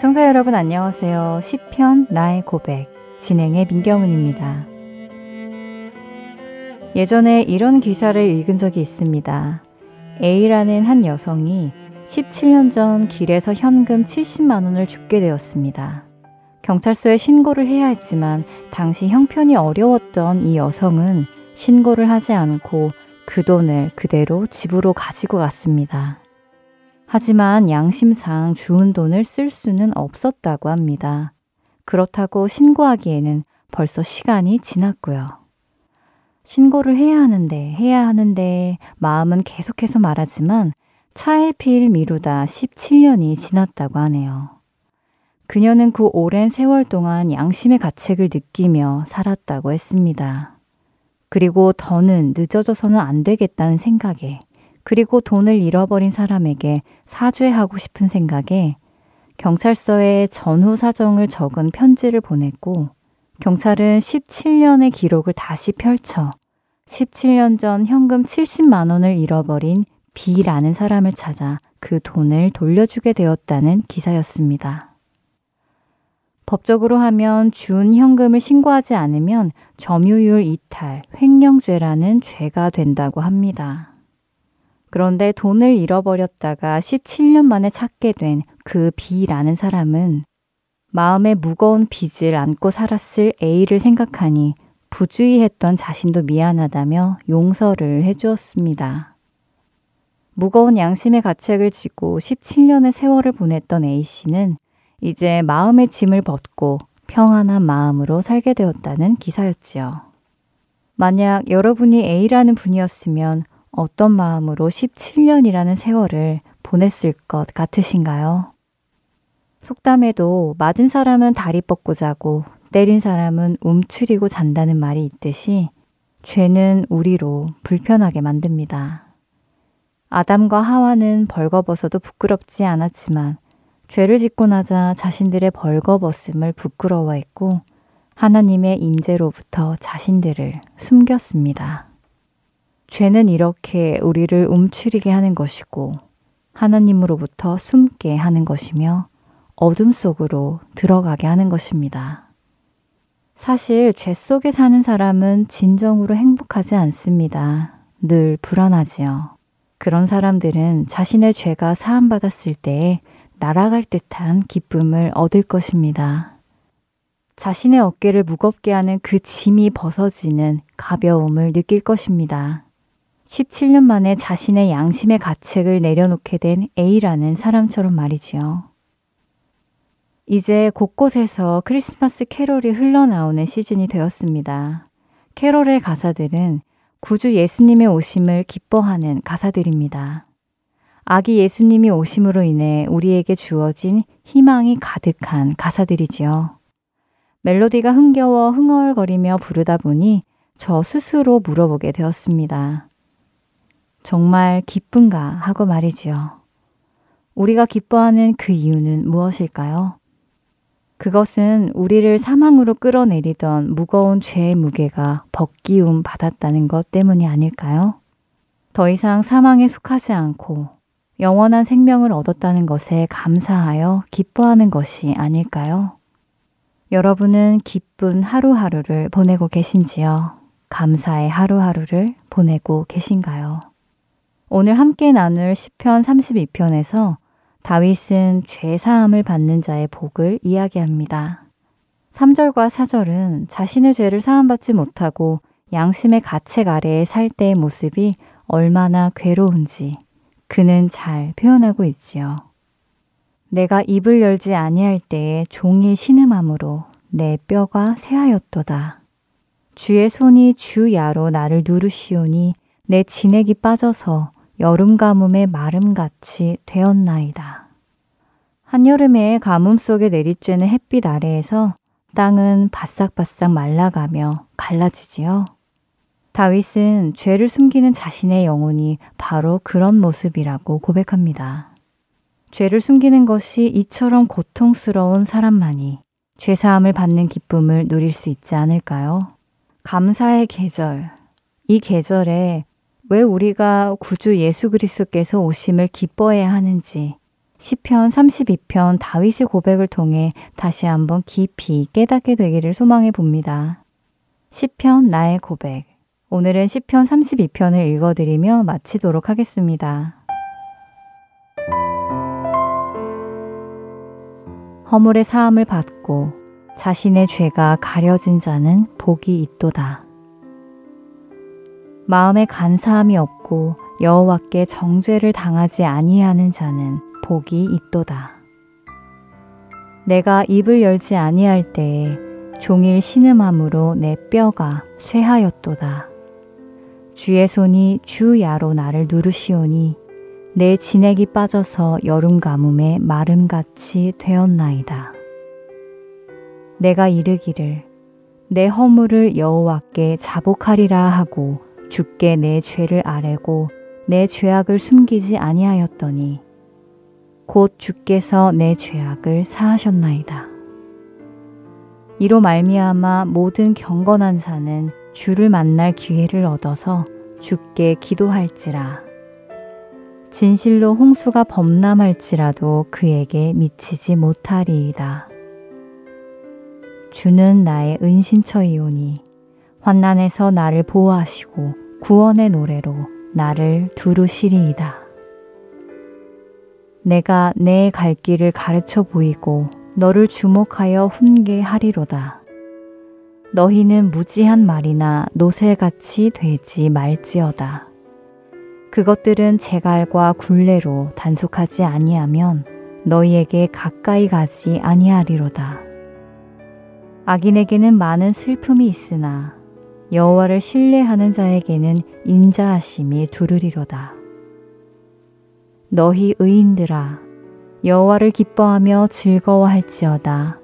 애청자 여러분 안녕하세요. 시편 나의 고백 진행의 민경은입니다. 예전에 이런 기사를 읽은 적이 있습니다. A라는 한 여성이 17년 전 길에서 현금 70만 원을 줍게 되었습니다. 경찰서에 신고를 해야 했지만 당시 형편이 어려웠던 이 여성은 신고를 하지 않고 그 돈을 그대로 집으로 가지고 갔습니다. 하지만 양심상 주운 돈을 쓸 수는 없었다고 합니다. 그렇다고 신고하기에는 벌써 시간이 지났고요. 신고를 해야 하는데, 해야 하는데, 마음은 계속해서 말하지만 차일피일 미루다 17년이 지났다고 하네요. 그녀는 그 오랜 세월 동안 양심의 가책을 느끼며 살았다고 했습니다. 그리고 더는 늦어져서는 안 되겠다는 생각에, 그리고 돈을 잃어버린 사람에게 사죄하고 싶은 생각에 경찰서에 전후 사정을 적은 편지를 보냈고, 경찰은 17년의 기록을 다시 펼쳐 17년 전 현금 70만 원을 잃어버린 B라는 사람을 찾아 그 돈을 돌려주게 되었다는 기사였습니다. 법적으로 하면 준 현금을 신고하지 않으면 점유율 이탈, 횡령죄라는 죄가 된다고 합니다. 그런데 돈을 잃어버렸다가 17년 만에 찾게 된 그 B라는 사람은 마음에 무거운 빚을 안고 살았을 A를 생각하니 부주의했던 자신도 미안하다며 용서를 해주었습니다. 무거운 양심의 가책을 지고 17년의 세월을 보냈던 A씨는 이제 마음의 짐을 벗고 평안한 마음으로 살게 되었다는 기사였지요. 만약 여러분이 A라는 분이었으면 어떤 마음으로 17년이라는 세월을 보냈을 것 같으신가요? 속담에도 맞은 사람은 다리 뻗고 자고 때린 사람은 움츠리고 잔다는 말이 있듯이 죄는 우리로 불편하게 만듭니다. 아담과 하와는 벌거벗어도 부끄럽지 않았지만 죄를 짓고 나자 자신들의 벌거벗음을 부끄러워했고 하나님의 임재로부터 자신들을 숨겼습니다. 죄는 이렇게 우리를 움츠리게 하는 것이고 하나님으로부터 숨게 하는 것이며 어둠 속으로 들어가게 하는 것입니다. 사실 죄 속에 사는 사람은 진정으로 행복하지 않습니다. 늘 불안하지요. 그런 사람들은 자신의 죄가 사함받았을 때에 날아갈 듯한 기쁨을 얻을 것입니다. 자신의 어깨를 무겁게 하는 그 짐이 벗어지는 가벼움을 느낄 것입니다. 17년 만에 자신의 양심의 가책을 내려놓게 된 A라는 사람처럼 말이지요. 이제 곳곳에서 크리스마스 캐롤이 흘러나오는 시즌이 되었습니다. 캐롤의 가사들은 구주 예수님의 오심을 기뻐하는 가사들입니다. 아기 예수님이 오심으로 인해 우리에게 주어진 희망이 가득한 가사들이지요. 멜로디가 흥겨워 흥얼거리며 부르다 보니 저 스스로 물어보게 되었습니다. 정말 기쁜가 하고 말이지요. 우리가 기뻐하는 그 이유는 무엇일까요? 그것은 우리를 사망으로 끌어내리던 무거운 죄의 무게가 벗기움 받았다는 것 때문이 아닐까요? 더 이상 사망에 속하지 않고 영원한 생명을 얻었다는 것에 감사하여 기뻐하는 것이 아닐까요? 여러분은 기쁜 하루하루를 보내고 계신지요? 감사의 하루하루를 보내고 계신가요? 오늘 함께 나눌 시편 32편에서 다윗은 죄 사함을 받는 자의 복을 이야기합니다. 3절과 4절은 자신의 죄를 사함받지 못하고 양심의 가책 아래에 살 때의 모습이 얼마나 괴로운지 그는 잘 표현하고 있지요. 내가 입을 열지 아니할 때에 종일 신음함으로 내 뼈가 새하였도다. 주의 손이 주 야로 나를 누르시오니 내 진액이 빠져서 여름 가뭄의 마름같이 되었나이다. 한여름에 가뭄 속에 내리쬐는 햇빛 아래에서 땅은 바싹바싹 말라가며 갈라지지요. 다윗은 죄를 숨기는 자신의 영혼이 바로 그런 모습이라고 고백합니다. 죄를 숨기는 것이 이처럼 고통스러운 사람만이 죄사함을 받는 기쁨을 누릴 수 있지 않을까요? 감사의 계절. 이 계절에 왜 우리가 구주 예수 그리스도께서 오심을 기뻐해야 하는지 시편 32편 다윗의 고백을 통해 다시 한번 깊이 깨닫게 되기를 소망해 봅니다. 시편 나의 고백. 오늘은 시편 32편을 읽어 드리며 마치도록 하겠습니다. 허물의 사함을 받고 자신의 죄가 가려진 자는 복이 있도다. 마음에 간사함이 없고 여호와께 정죄를 당하지 아니하는 자는 복이 있도다. 내가 입을 열지 아니할 때에 종일 신음함으로 내 뼈가 쇠하였도다. 주의 손이 주 야로 나를 누르시오니 내 진액이 빠져서 여름 가뭄에 마름같이 되었나이다. 내가 이르기를 내 허물을 여호와께 자복하리라 하고 주께 내 죄를 아뢰고 내 죄악을 숨기지 아니하였더니 곧 주께서 내 죄악을 사하셨나이다. 이로 말미암아 모든 경건한 자는 주를 만날 기회를 얻어서 주께 기도할지라. 진실로 홍수가 범람할지라도 그에게 미치지 못하리이다. 주는 나의 은신처이오니 환난에서 나를 보호하시고 구원의 노래로 나를 두루시리이다. 내가 내 갈 길을 가르쳐 보이고 너를 주목하여 훈계하리로다. 너희는 무지한 말이나 노새같이 되지 말지어다. 그것들은 제갈과 굴레로 단속하지 아니하면 너희에게 가까이 가지 아니하리로다. 악인에게는 많은 슬픔이 있으나 여호와를 신뢰하는 자에게는 인자하심이 두르리로다. 너희 의인들아 여호와를 기뻐하며 즐거워할지어다.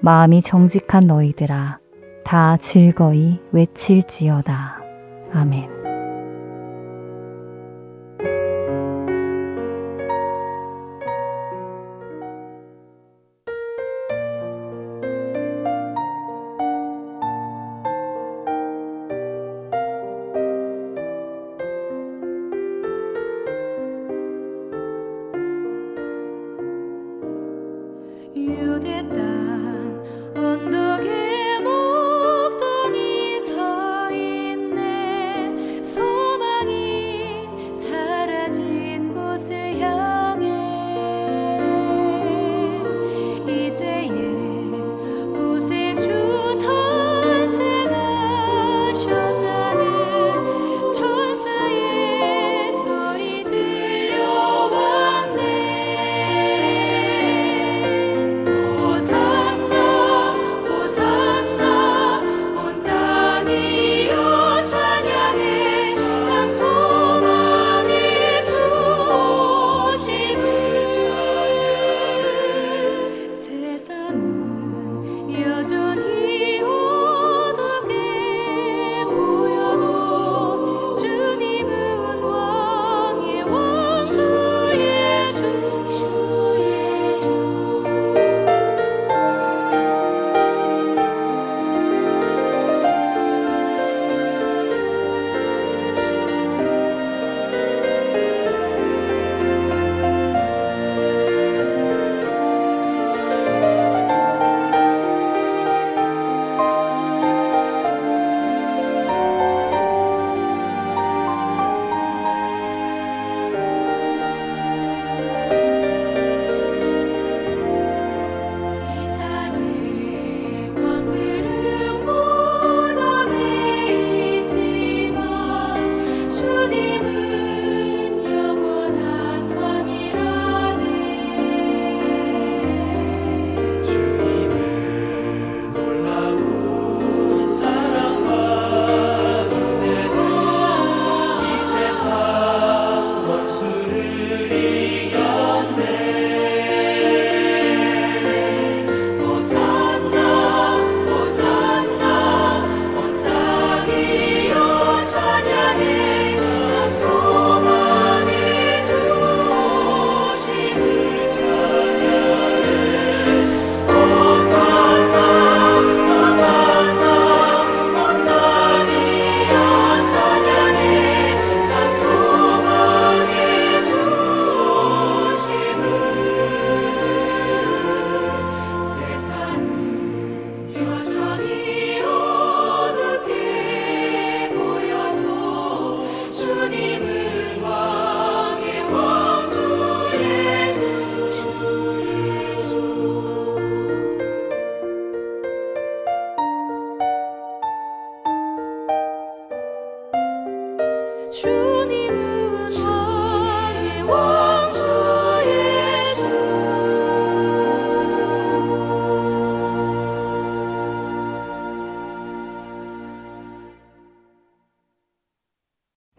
마음이 정직한 너희들아 다 즐거이 외칠지어다. 아멘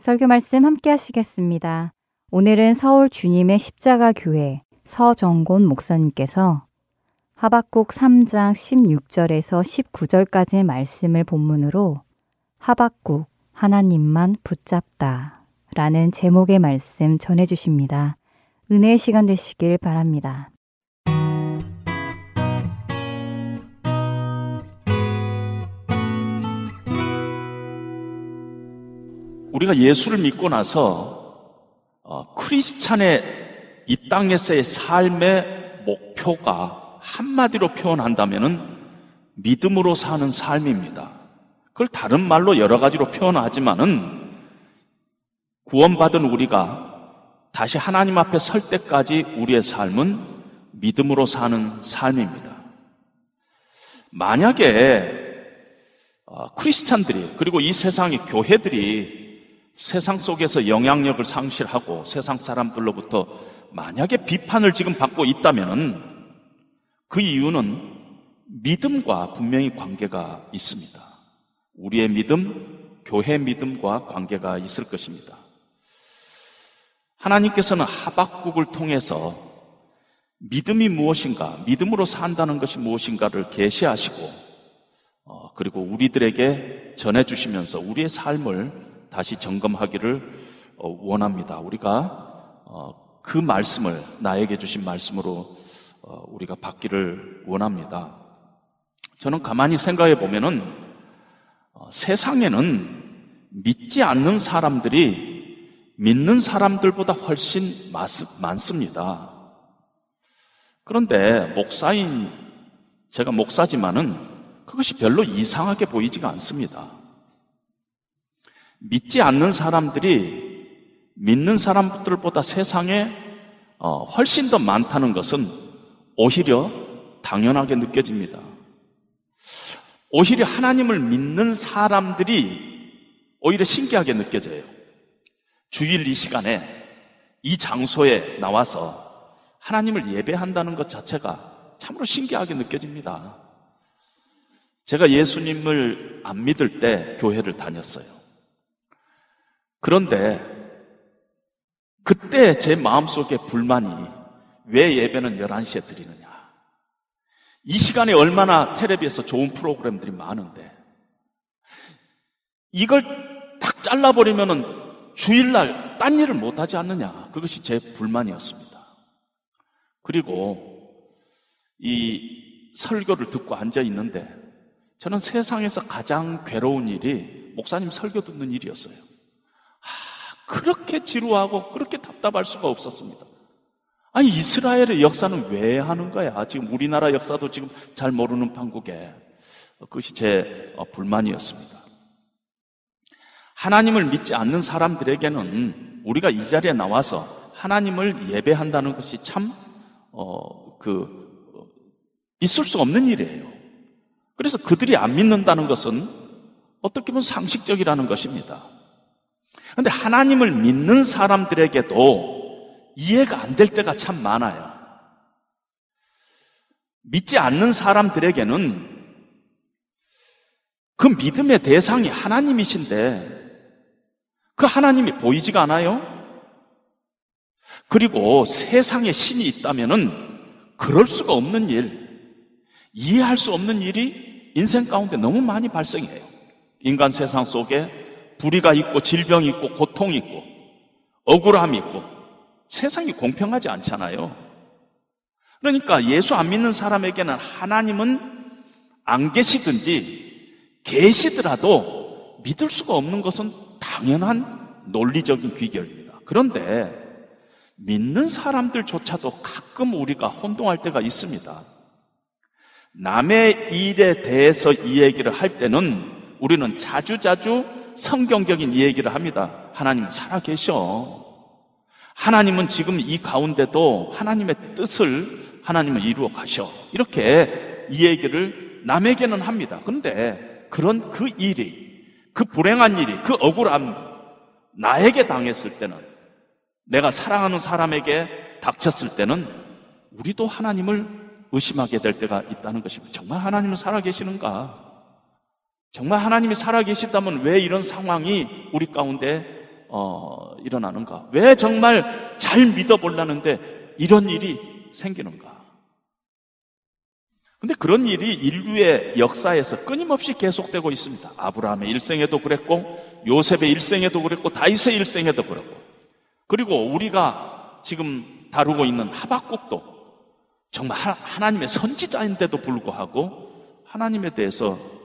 설교 말씀 함께 하시겠습니다. 오늘은 서울 주님의 십자가 교회 서정곤 목사님께서 하박국 3장 16절에서 19절까지의 말씀을 본문으로 하박국 하나님만 붙잡다 라는 제목의 말씀 전해 주십니다. 은혜의 시간 되시길 바랍니다. 우리가 예수를 믿고 나서 어, 크리스찬의 이 땅에서의 삶의 목표가 한마디로 표현한다면 믿음으로 사는 삶입니다. 그걸 다른 말로 여러 가지로 표현하지만은 구원받은 우리가 다시 하나님 앞에 설 때까지 우리의 삶은 믿음으로 사는 삶입니다. 만약에 어, 크리스찬들이 그리고 이 세상의 교회들이 세상 속에서 영향력을 상실하고 세상 사람들로부터 만약에 비판을 지금 받고 있다면 그 이유는 믿음과 분명히 관계가 있습니다. 우리의 믿음, 교회 믿음과 관계가 있을 것입니다. 하나님께서는 하박국을 통해서 믿음이 무엇인가, 믿음으로 산다는 것이 무엇인가를 계시하시고, 어, 그리고 우리들에게 전해주시면서 우리의 삶을 다시 점검하기를 어, 원합니다. 우리가 어, 그 말씀을 나에게 주신 말씀으로 어, 우리가 받기를 원합니다. 저는 가만히 생각해 보면은 세상에는 믿지 않는 사람들이 믿는 사람들보다 훨씬 많습니다. 그런데 목사인 제가 목사지만은 그것이 별로 이상하게 보이지가 않습니다. 믿지 않는 사람들이 믿는 사람들보다 세상에 어, 훨씬 더 많다는 것은 오히려 당연하게 느껴집니다. 오히려 하나님을 믿는 사람들이 오히려 신기하게 느껴져요. 주일 이 시간에 이 장소에 나와서 하나님을 예배한다는 것 자체가 참으로 신기하게 느껴집니다. 제가 예수님을 안 믿을 때 교회를 다녔어요. 그런데 그때 제 마음속에 불만이 왜 예배는 11시에 드리느냐. 이 시간에 얼마나 텔레비에서 좋은 프로그램들이 많은데 이걸 딱 잘라버리면은 주일날 딴 일을 못하지 않느냐. 그것이 제 불만이었습니다. 그리고 이 설교를 듣고 앉아 있는데 저는 세상에서 가장 괴로운 일이 목사님 설교 듣는 일이었어요. 그렇게 지루하고 그렇게 답답할 수가 없었습니다. 아니, 이스라엘의 역사는 왜 하는 거야? 지금 우리나라 역사도 지금 잘 모르는 판국에. 그것이 제 어, 불만이었습니다. 하나님을 믿지 않는 사람들에게는 우리가 이 자리에 나와서 하나님을 예배한다는 것이 참, 어, 그, 어, 있을 수 없는 일이에요. 그래서 그들이 안 믿는다는 것은 어떻게 보면 상식적이라는 것입니다. 그런데 하나님을 믿는 사람들에게도 이해가 안 될 때가 참 많아요. 믿지 않는 사람들에게는 그 믿음의 대상이 하나님이신데 그 하나님이 보이지가 않아요? 그리고 세상에 신이 있다면은 그럴 수가 없는 일, 이해할 수 없는 일이 인생 가운데 너무 많이 발생해요. 인간 세상 속에 불의가 있고 질병이 있고 고통이 있고 억울함이 있고 세상이 공평하지 않잖아요. 그러니까 예수 안 믿는 사람에게는 하나님은 안 계시든지 계시더라도 믿을 수가 없는 것은 당연한 논리적인 귀결입니다. 그런데 믿는 사람들조차도 가끔 우리가 혼동할 때가 있습니다. 남의 일에 대해서 이 얘기를 할 때는 우리는 자주자주 성경적인 얘기를 합니다. 하나님 살아계셔. 하나님은 지금 이 가운데도 하나님의 뜻을 하나님은 이루어 가셔. 이렇게 이 얘기를 남에게는 합니다. 그런데 그런 그 일이, 그 불행한 일이, 그 억울함, 나에게 당했을 때는, 내가 사랑하는 사람에게 닥쳤을 때는, 우리도 하나님을 의심하게 될 때가 있다는 것입니다. 정말 하나님은 살아계시는가? 정말 하나님이 살아계시다면 왜 이런 상황이 우리 가운데 어, 일어나는가? 왜 정말 잘 믿어보려는데 이런 일이 생기는가? 근데 그런 일이 인류의 역사에서 끊임없이 계속되고 있습니다. 아브라함의 일생에도 그랬고, 요셉의 일생에도 그랬고, 다윗의 일생에도 그랬고, 그리고 우리가 지금 다루고 있는 하박국도 정말 하나님의 선지자인데도 불구하고 하나님에 대해서 어,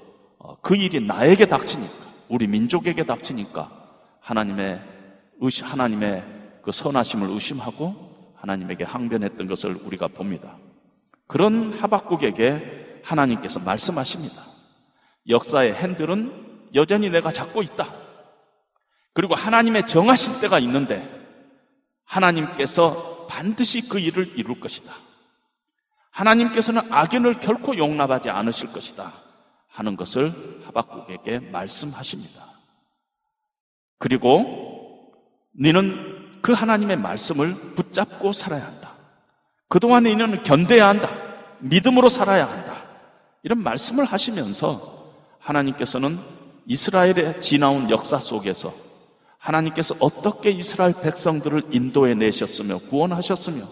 그 일이 나에게 닥치니까, 우리 민족에게 닥치니까 하나님의 의심, 하나님의 그 선하심을 의심하고 하나님에게 항변했던 것을 우리가 봅니다. 그런 하박국에게 하나님께서 말씀하십니다. 역사의 핸들은 여전히 내가 잡고 있다. 그리고 하나님의 정하신 때가 있는데 하나님께서 반드시 그 일을 이룰 것이다. 하나님께서는 악인을 결코 용납하지 않으실 것이다. 하는 것을 하박국에게 말씀하십니다. 그리고 너는 그 하나님의 말씀을 붙잡고 살아야 한다. 그동안 너는 견뎌야 한다. 믿음으로 살아야 한다. 이런 말씀을 하시면서 하나님께서는 이스라엘의 지나온 역사 속에서 하나님께서 어떻게 이스라엘 백성들을 인도해 내셨으며 구원하셨으며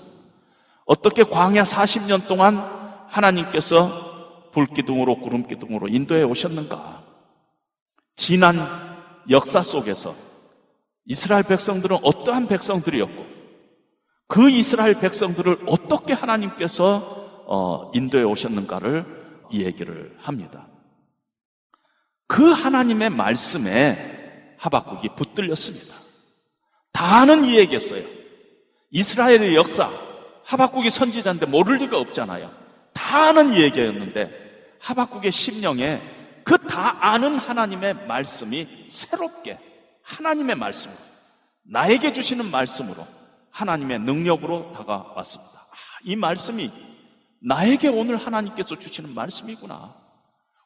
어떻게 광야 40년 동안 하나님께서 불기둥으로 구름기둥으로 인도해 오셨는가? 지난 역사 속에서 이스라엘 백성들은 어떠한 백성들이었고 그 이스라엘 백성들을 어떻게 하나님께서 어, 인도해 오셨는가를 이 얘기를 합니다. 그 하나님의 말씀에 하박국이 붙들렸습니다. 다 아는 이야기였어요. 이스라엘의 역사, 하박국이 선지자인데 모를 리가 없잖아요. 다 아는 이야기였는데 하박국의 심령에 그 다 아는 하나님의 말씀이 새롭게 하나님의 말씀, 나에게 주시는 말씀으로 하나님의 능력으로 다가왔습니다. 아, 이 말씀이 나에게 오늘 하나님께서 주시는 말씀이구나.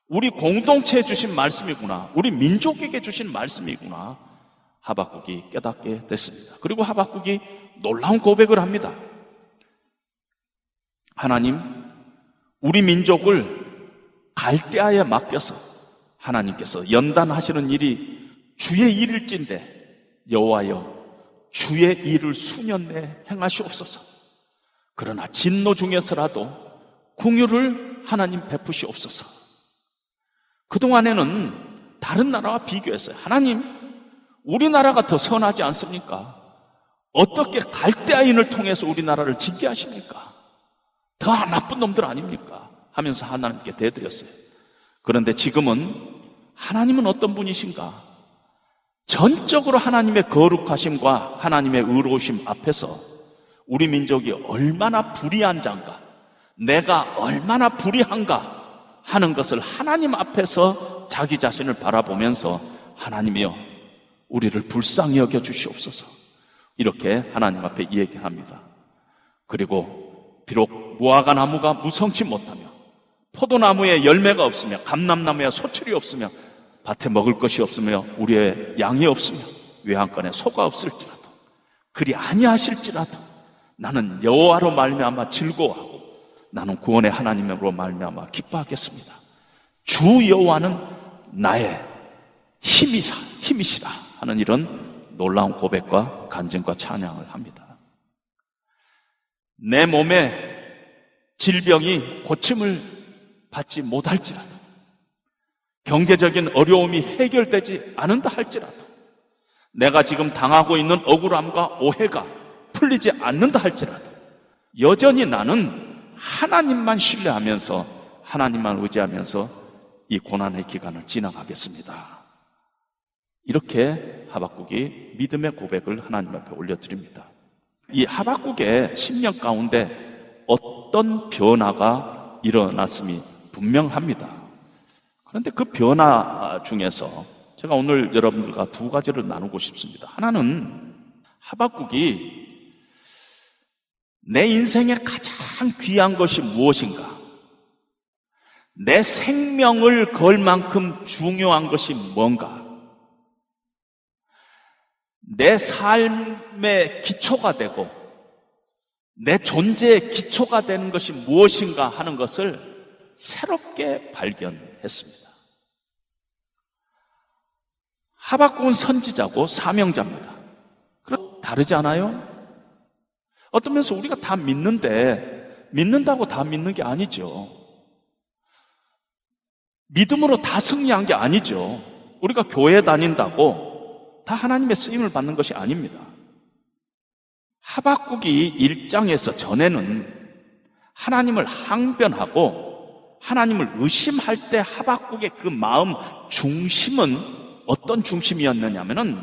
우리 공동체에 주신 말씀이구나. 우리 민족에게 주신 말씀이구나. 하박국이 깨닫게 됐습니다. 그리고 하박국이 놀라운 고백을 합니다. 하나님, 우리 민족을 갈대아에 맡겨서 하나님께서 연단하시는 일이 주의 일일진데 여호와여 주의 일을 수년 내에 행하시옵소서. 그러나 진노 중에서라도 궁유를 하나님 베푸시옵소서. 그동안에는 다른 나라와 비교했어요. 하나님, 우리나라가 더 선하지 않습니까? 어떻게 갈대아인을 통해서 우리나라를 징계하십니까? 더 나쁜 놈들 아닙니까? 하면서 하나님께 대드렸어요. 그런데 지금은 하나님은 어떤 분이신가? 전적으로 하나님의 거룩하심과 하나님의 의로우심 앞에서 우리 민족이 얼마나 불의한 자인가, 내가 얼마나 불의한가 하는 것을 하나님 앞에서 자기 자신을 바라보면서 하나님이여 우리를 불쌍히 여겨 주시옵소서. 이렇게 하나님 앞에 이야기합니다. 그리고 비록 무화과 나무가 무성치 못하며 포도나무에 열매가 없으며 감람나무에 소출이 없으며 밭에 먹을 것이 없으며 우리의 양이 없으며 외양간에 소가 없을지라도 그리 아니하실지라도 나는 여호와로 말미암아 즐거워하고 나는 구원의 하나님으로 말미암아 기뻐하겠습니다. 주 여호와는 나의 힘이사 힘이시라 하는 이런 놀라운 고백과 간증과 찬양을 합니다. 내 몸에 질병이 고침을 받지 못할지라도 경제적인 어려움이 해결되지 않는다 할지라도 내가 지금 당하고 있는 억울함과 오해가 풀리지 않는다 할지라도 여전히 나는 하나님만 신뢰하면서 하나님만 의지하면서 이 고난의 기간을 지나가겠습니다. 이렇게 하박국이 믿음의 고백을 하나님 앞에 올려드립니다. 이 하박국의 10년 가운데 어떤 변화가 일어났음이 분명합니다. 그런데 그 변화 중에서 제가 오늘 여러분들과 두 가지를 나누고 싶습니다. 하나는 하박국이 내 인생에 가장 귀한 것이 무엇인가? 내 생명을 걸 만큼 중요한 것이 뭔가? 내 삶의 기초가 되고 내 존재의 기초가 되는 것이 무엇인가 하는 것을 새롭게 발견했습니다. 하박국은 선지자고 사명자입니다. 다르지 않아요? 어떤 면에서 우리가 다 믿는데 믿는다고 다 믿는 게 아니죠. 믿음으로 다 승리한 게 아니죠. 우리가 교회 다닌다고 다 하나님의 쓰임을 받는 것이 아닙니다. 하박국이 1장에서 전에는 하나님을 항변하고 하나님을 의심할 때 하박국의 그 마음 중심은 어떤 중심이었느냐면은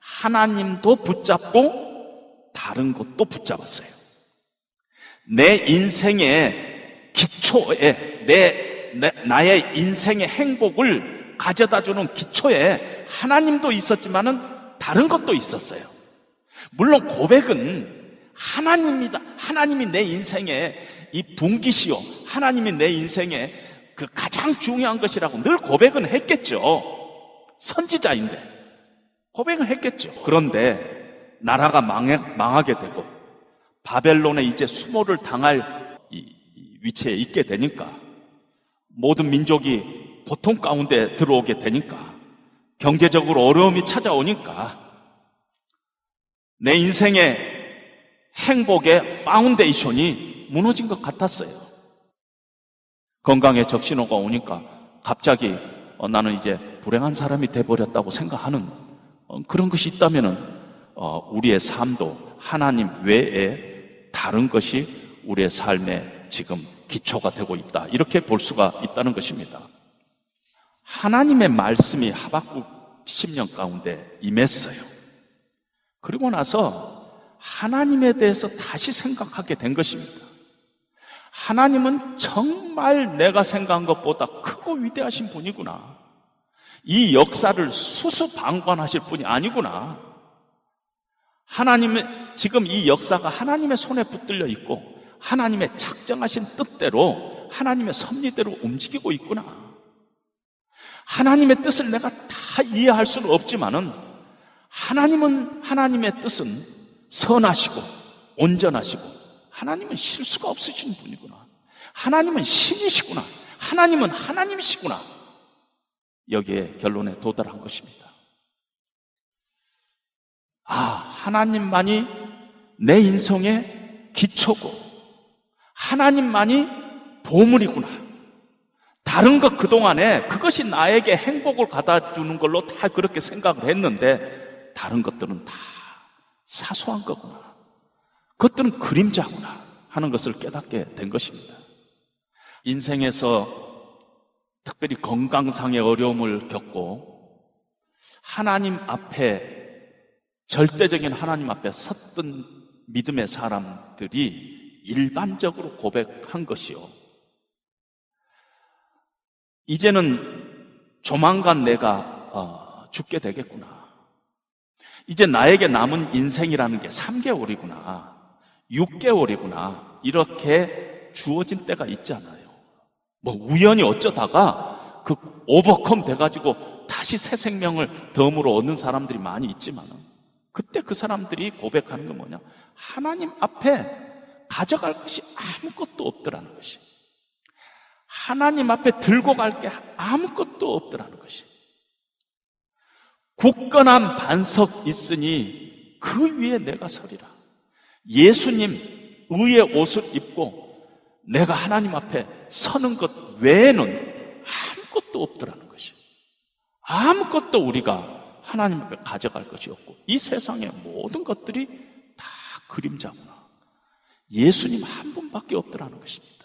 하나님도 붙잡고 다른 것도 붙잡았어요. 내 인생의 기초에 내, 내 나의 인생의 행복을 가져다 주는 기초에 하나님도 있었지만은 다른 것도 있었어요. 물론 고백은 하나님이다. 하나님이 내 인생의 이 분기시요. 하나님이 내 인생의 그 가장 중요한 것이라고 늘 고백은 했겠죠. 선지자인데. 고백은 했겠죠. 그런데 나라가 망해, 망하게 되고 바벨론에 이제 수모를 당할 이, 이 위치에 있게 되니까 모든 민족이 보통 가운데 들어오게 되니까 경제적으로 어려움이 찾아오니까 내 인생의 행복의 foundation이 무너진 것 같았어요. 건강에 적신호가 오니까 갑자기 어, 나는 이제 불행한 사람이 돼버렸다고 생각하는 어, 그런 것이 있다면은 어, 우리의 삶도 하나님 외에 다른 것이 우리의 삶에 지금 기초가 되고 있다. 이렇게 볼 수가 있다는 것입니다. 하나님의 말씀이 하박국 10년 가운데 임했어요. 그리고 나서 하나님에 대해서 다시 생각하게 된 것입니다. 하나님은 정말 내가 생각한 것보다 크고 위대하신 분이구나. 이 역사를 수수방관하실 분이 아니구나. 하나님의, 지금 이 역사가 하나님의 손에 붙들려 있고, 하나님의 작정하신 뜻대로, 하나님의 섭리대로 움직이고 있구나. 하나님의 뜻을 내가 다 이해할 수는 없지만은, 하나님은, 하나님의 뜻은 선하시고 온전하시고 하나님은 실수가 없으신 분이구나. 하나님은 신이시구나. 하나님은 하나님이시구나. 여기에 결론에 도달한 것입니다. 아, 하나님만이 내 인생의 기초고, 하나님만이 보물이구나. 다른 것 그동안에 그것이 나에게 행복을 갖다 주는 걸로 다 그렇게 생각을 했는데, 다른 것들은 다 사소한 거구나. 그것들은 그림자구나 하는 것을 깨닫게 된 것입니다. 인생에서 특별히 건강상의 어려움을 겪고 하나님 앞에 절대적인 하나님 앞에 섰던 믿음의 사람들이 일반적으로 고백한 것이요. 이제는 조만간 내가 어, 죽게 되겠구나. 이제 나에게 남은 인생이라는 게 3개월이구나. 6개월이구나. 이렇게 주어진 때가 있잖아요. 뭐 우연히 어쩌다가 그 오버컴 돼가지고 다시 새 생명을 덤으로 얻는 사람들이 많이 있지만 그때 그 사람들이 고백하는 건 뭐냐? 하나님 앞에 가져갈 것이 아무것도 없더라는 것이. 하나님 앞에 들고 갈 게 아무것도 없더라는 것이. 굳건한 반석 있으니 그 위에 내가 서리라. 예수님 의의 옷을 입고 내가 하나님 앞에 서는 것 외에는 아무것도 없더라는 것이. 아무것도 우리가 하나님 앞에 가져갈 것이 없고 이 세상의 모든 것들이 다 그림자구나. 예수님 한 분밖에 없더라는 것입니다.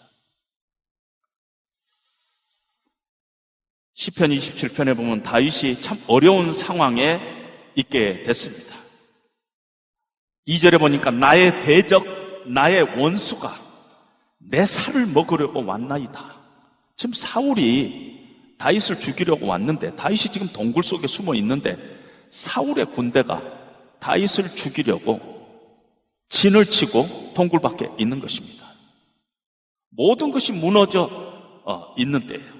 시편 27편에 보면 다윗이 참 어려운 상황에 있게 됐습니다. 2절에 보니까 나의 대적, 나의 원수가 내 살을 먹으려고 왔나이다. 지금 사울이 다윗을 죽이려고 왔는데 다윗이 지금 동굴 속에 숨어 있는데 사울의 군대가 다윗을 죽이려고 진을 치고 동굴 밖에 있는 것입니다. 모든 것이 무너져 어, 있는 때예요.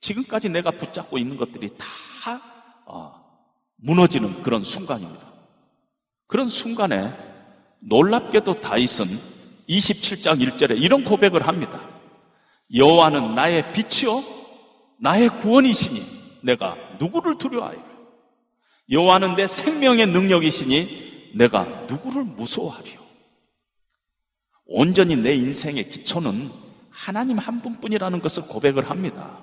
지금까지 내가 붙잡고 있는 것들이 다 어, 무너지는 그런 순간입니다. 그런 순간에 놀랍게도 다윗은 27장 1절에 이런 고백을 합니다. 여호와는 나의 빛이요 나의 구원이시니 내가 누구를 두려워하요 여호와는 내 생명의 능력이시니 내가 누구를 무서워하리요? 온전히 내 인생의 기초는 하나님 한 분뿐이라는 것을 고백을 합니다.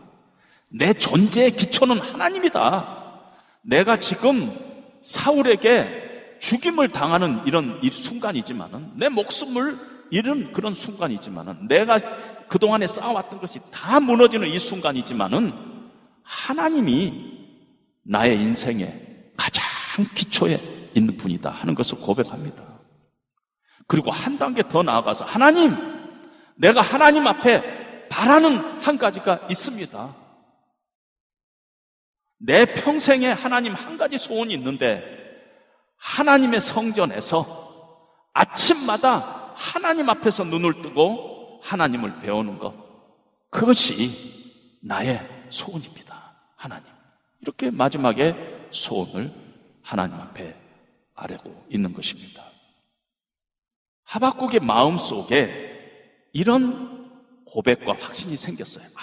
내 존재의 기초는 하나님이다. 내가 지금 사울에게 죽임을 당하는 이런 순간이지만은 내 목숨을 잃은 그런 순간이지만은 내가 그동안에 쌓아왔던 것이 다 무너지는 이 순간이지만은 하나님이 나의 인생의 가장 기초에 있는 분이다 하는 것을 고백합니다. 그리고 한 단계 더 나아가서 하나님, 내가 하나님 앞에 바라는 한 가지가 있습니다. 내 평생에 하나님 한 가지 소원이 있는데 하나님의 성전에서 아침마다 하나님 앞에서 눈을 뜨고 하나님을 배우는 것. 그것이 나의 소원입니다. 하나님. 이렇게 마지막에 소원을 하나님 앞에 아뢰고 있는 것입니다. 하박국의 마음 속에 이런 고백과 확신이 생겼어요. 아,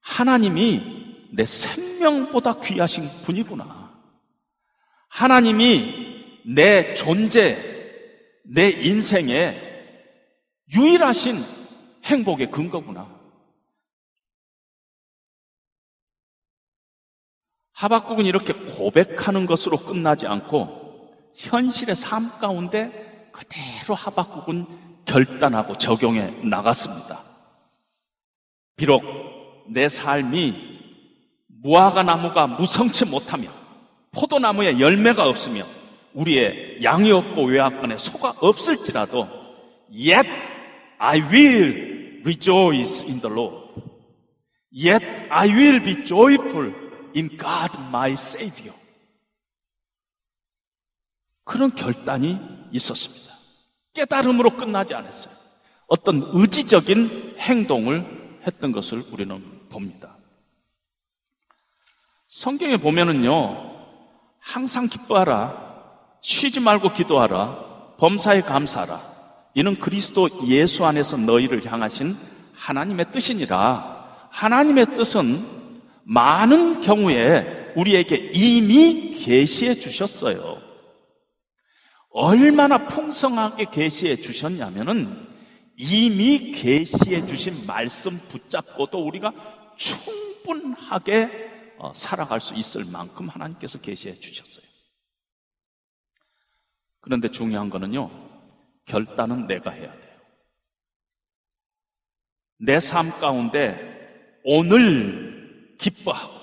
하나님이 내 생명보다 귀하신 분이구나. 하나님이 내 존재, 내 인생의 유일하신 행복의 근거구나. 하박국은 이렇게 고백하는 것으로 끝나지 않고 현실의 삶 가운데 그대로 하박국은 결단하고 적용해 나갔습니다. 비록 내 삶이 무화과 나무가 무성치 못하며 포도나무에 열매가 없으며 우리의 양이 없고 외화권에 소가 없을지라도 yet I will rejoice in the Lord. Yet I will be joyful in God my Savior. 그런 결단이 있었습니다. 깨달음으로 끝나지 않았어요. 어떤 의지적인 행동을 했던 것을 우리는 봅니다. 성경에 보면은요, 항상 기뻐하라, 쉬지 말고 기도하라, 범사에 감사하라. 이는 그리스도 예수 안에서 너희를 향하신 하나님의 뜻이니라. 하나님의 뜻은 많은 경우에 우리에게 이미 계시해 주셨어요. 얼마나 풍성하게 계시해 주셨냐면은 이미 계시해 주신 말씀 붙잡고도 우리가 충분하게 어, 살아갈 수 있을 만큼 하나님께서 계시해 주셨어요. 그런데 중요한 거는요, 결단은 내가 해야 돼요. 내 삶 가운데 오늘 기뻐하고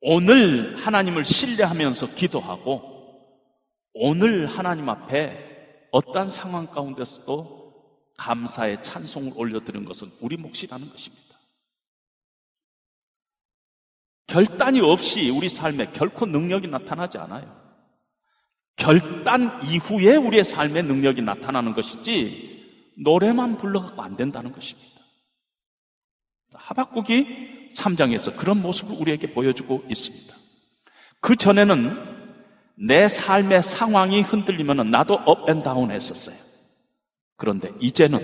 오늘 하나님을 신뢰하면서 기도하고 오늘 하나님 앞에 어떠한 상황 가운데서도 감사의 찬송을 올려드린 것은 우리 몫이라는 것입니다. 결단이 없이 우리 삶에 결코 능력이 나타나지 않아요. 결단 이후에 우리의 삶의 능력이 나타나는 것이지 노래만 불러갖고 안 된다는 것입니다. 하박국이 3장에서 그런 모습을 우리에게 보여주고 있습니다. 그 전에는 내 삶의 상황이 흔들리면 나도 업앤다운 했었어요. 그런데 이제는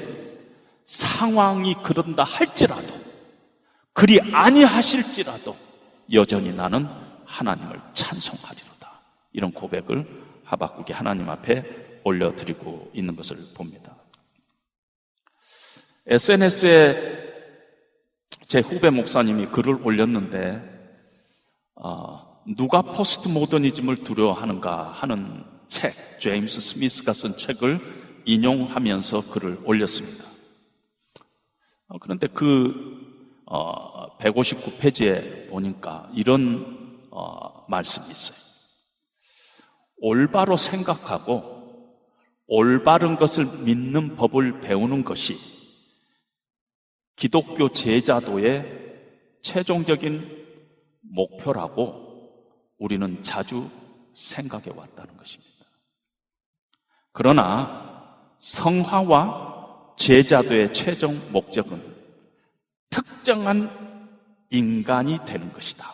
상황이 그런다 할지라도 그리 아니하실지라도 여전히 나는 하나님을 찬송하리로다. 이런 고백을 하박국이 하나님 앞에 올려드리고 있는 것을 봅니다. SNS에 제 후배 목사님이 글을 올렸는데 어, 누가 포스트 모더니즘을 두려워하는가 하는 책, 제임스 스미스가 쓴 책을 인용하면서 글을 올렸습니다. 어, 그런데 그 어, 159페이지에 보니까 이런 어, 말씀이 있어요. 올바로 생각하고 올바른 것을 믿는 법을 배우는 것이 기독교 제자도의 최종적인 목표라고 우리는 자주 생각해 왔다는 것입니다. 그러나 성화와 제자도의 최종 목적은 특정한 인간이 되는 것이다.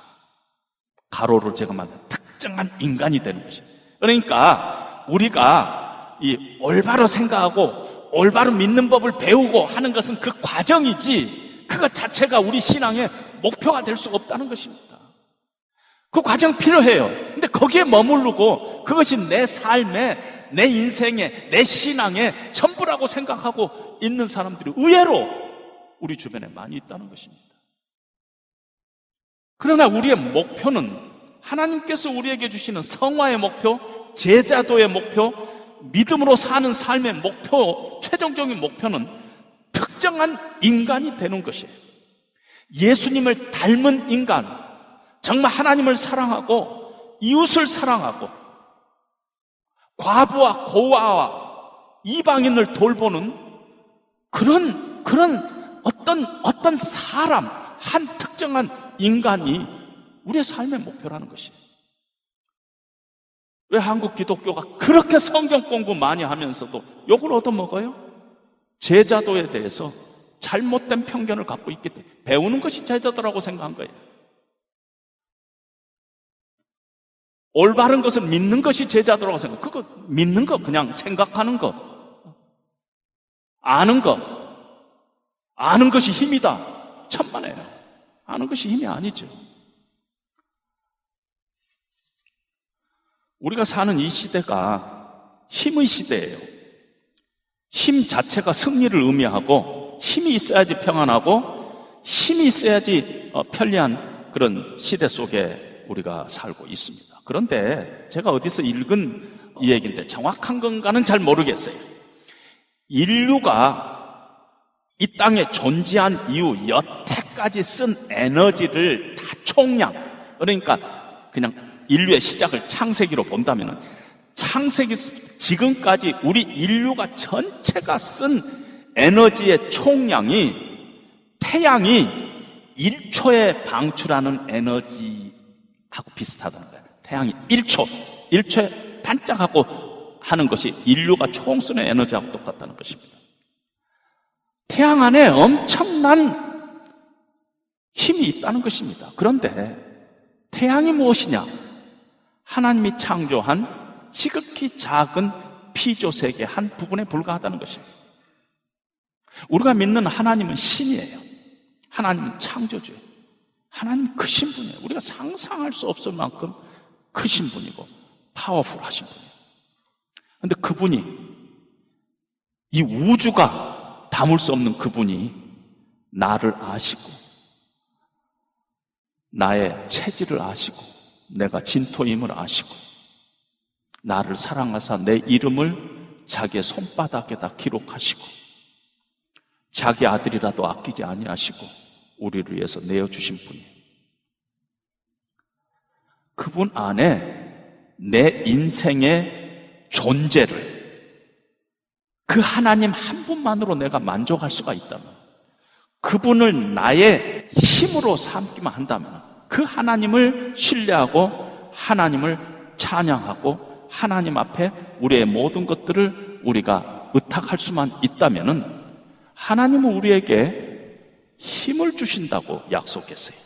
가로를 제가 만든 특정한 인간이 되는 것이다. 그러니까 우리가 이 올바로 생각하고 올바로 믿는 법을 배우고 하는 것은 그 과정이지 그것 자체가 우리 신앙의 목표가 될수 없다는 것입니다. 그 과정 필요해요. 근데 거기에 머무르고 그것이 내 삶에, 내 인생에, 내 신앙에 전부라고 생각하고 있는 사람들이 의외로 우리 주변에 많이 있다는 것입니다. 그러나 우리의 목표는 하나님께서 우리에게 주시는 성화의 목표, 제자도의 목표, 믿음으로 사는 삶의 목표, 최종적인 목표는 특정한 인간이 되는 것이에요. 예수님을 닮은 인간, 정말 하나님을 사랑하고 이웃을 사랑하고 과부와 고아와 이방인을 돌보는 그런 그런 어떤 어떤 사람 한 특정한 인간이 우리의 삶의 목표라는 것이에요. 왜 한국 기독교가 그렇게 성경 공부 많이 하면서도 욕을 얻어먹어요? 제자도에 대해서 잘못된 편견을 갖고 있기 때문에 배우는 것이 제자도라고 생각한 거예요. 올바른 것을 믿는 것이 제자도라고 생각. 그거 믿는 거 그냥 생각하는 거. 아는 거. 아는 것이 힘이다. 천만에요. 아는 것이 힘이 아니죠. 우리가 사는 이 시대가 힘의 시대예요. 힘 자체가 승리를 의미하고 힘이 있어야지 평안하고 힘이 있어야지 어, 편리한 그런 시대 속에 우리가 살고 있습니다. 그런데 제가 어디서 읽은 이 얘기인데 정확한 건가는 잘 모르겠어요. 인류가 이 땅에 존재한 이후 여태 까지 쓴 에너지를 다 총량, 그러니까 그냥 인류의 시작을 창세기로 본다면 창세기 지금까지 우리 인류가 전체가 쓴 에너지의 총량이 태양이 1초에 방출하는 에너지하고 비슷하다는 거예요. 태양이 1초, 1초에 반짝하고 하는 것이 인류가 총 쓰는 에너지하고 똑같다는 것입니다. 태양 안에 엄청난 힘이 있다는 것입니다. 그런데 태양이 무엇이냐? 하나님이 창조한 지극히 작은 피조 세계 한 부분에 불과하다는 것입니다. 우리가 믿는 하나님은 신이에요. 하나님은 창조주예요. 하나님 크신 분이에요. 우리가 상상할 수 없을 만큼 크신 분이고 파워풀 하신 분이에요. 근데 그분이 이 우주가 담을 수 없는 그분이 나를 아시고 나의 체질을 아시고 내가 진토임을 아시고 나를 사랑하사 내 이름을 자기의 손바닥에다 기록하시고 자기 아들이라도 아끼지 아니하시고 우리를 위해서 내어 주신 분이 그분 안에 내 인생의 존재를 그 하나님 한 분만으로 내가 만족할 수가 있다면, 그분을 나의 힘으로 삼기만 한다면, 그 하나님을 신뢰하고 하나님을 찬양하고 하나님 앞에 우리의 모든 것들을 우리가 의탁할 수만 있다면은 하나님은 우리에게 힘을 주신다고 약속했어요.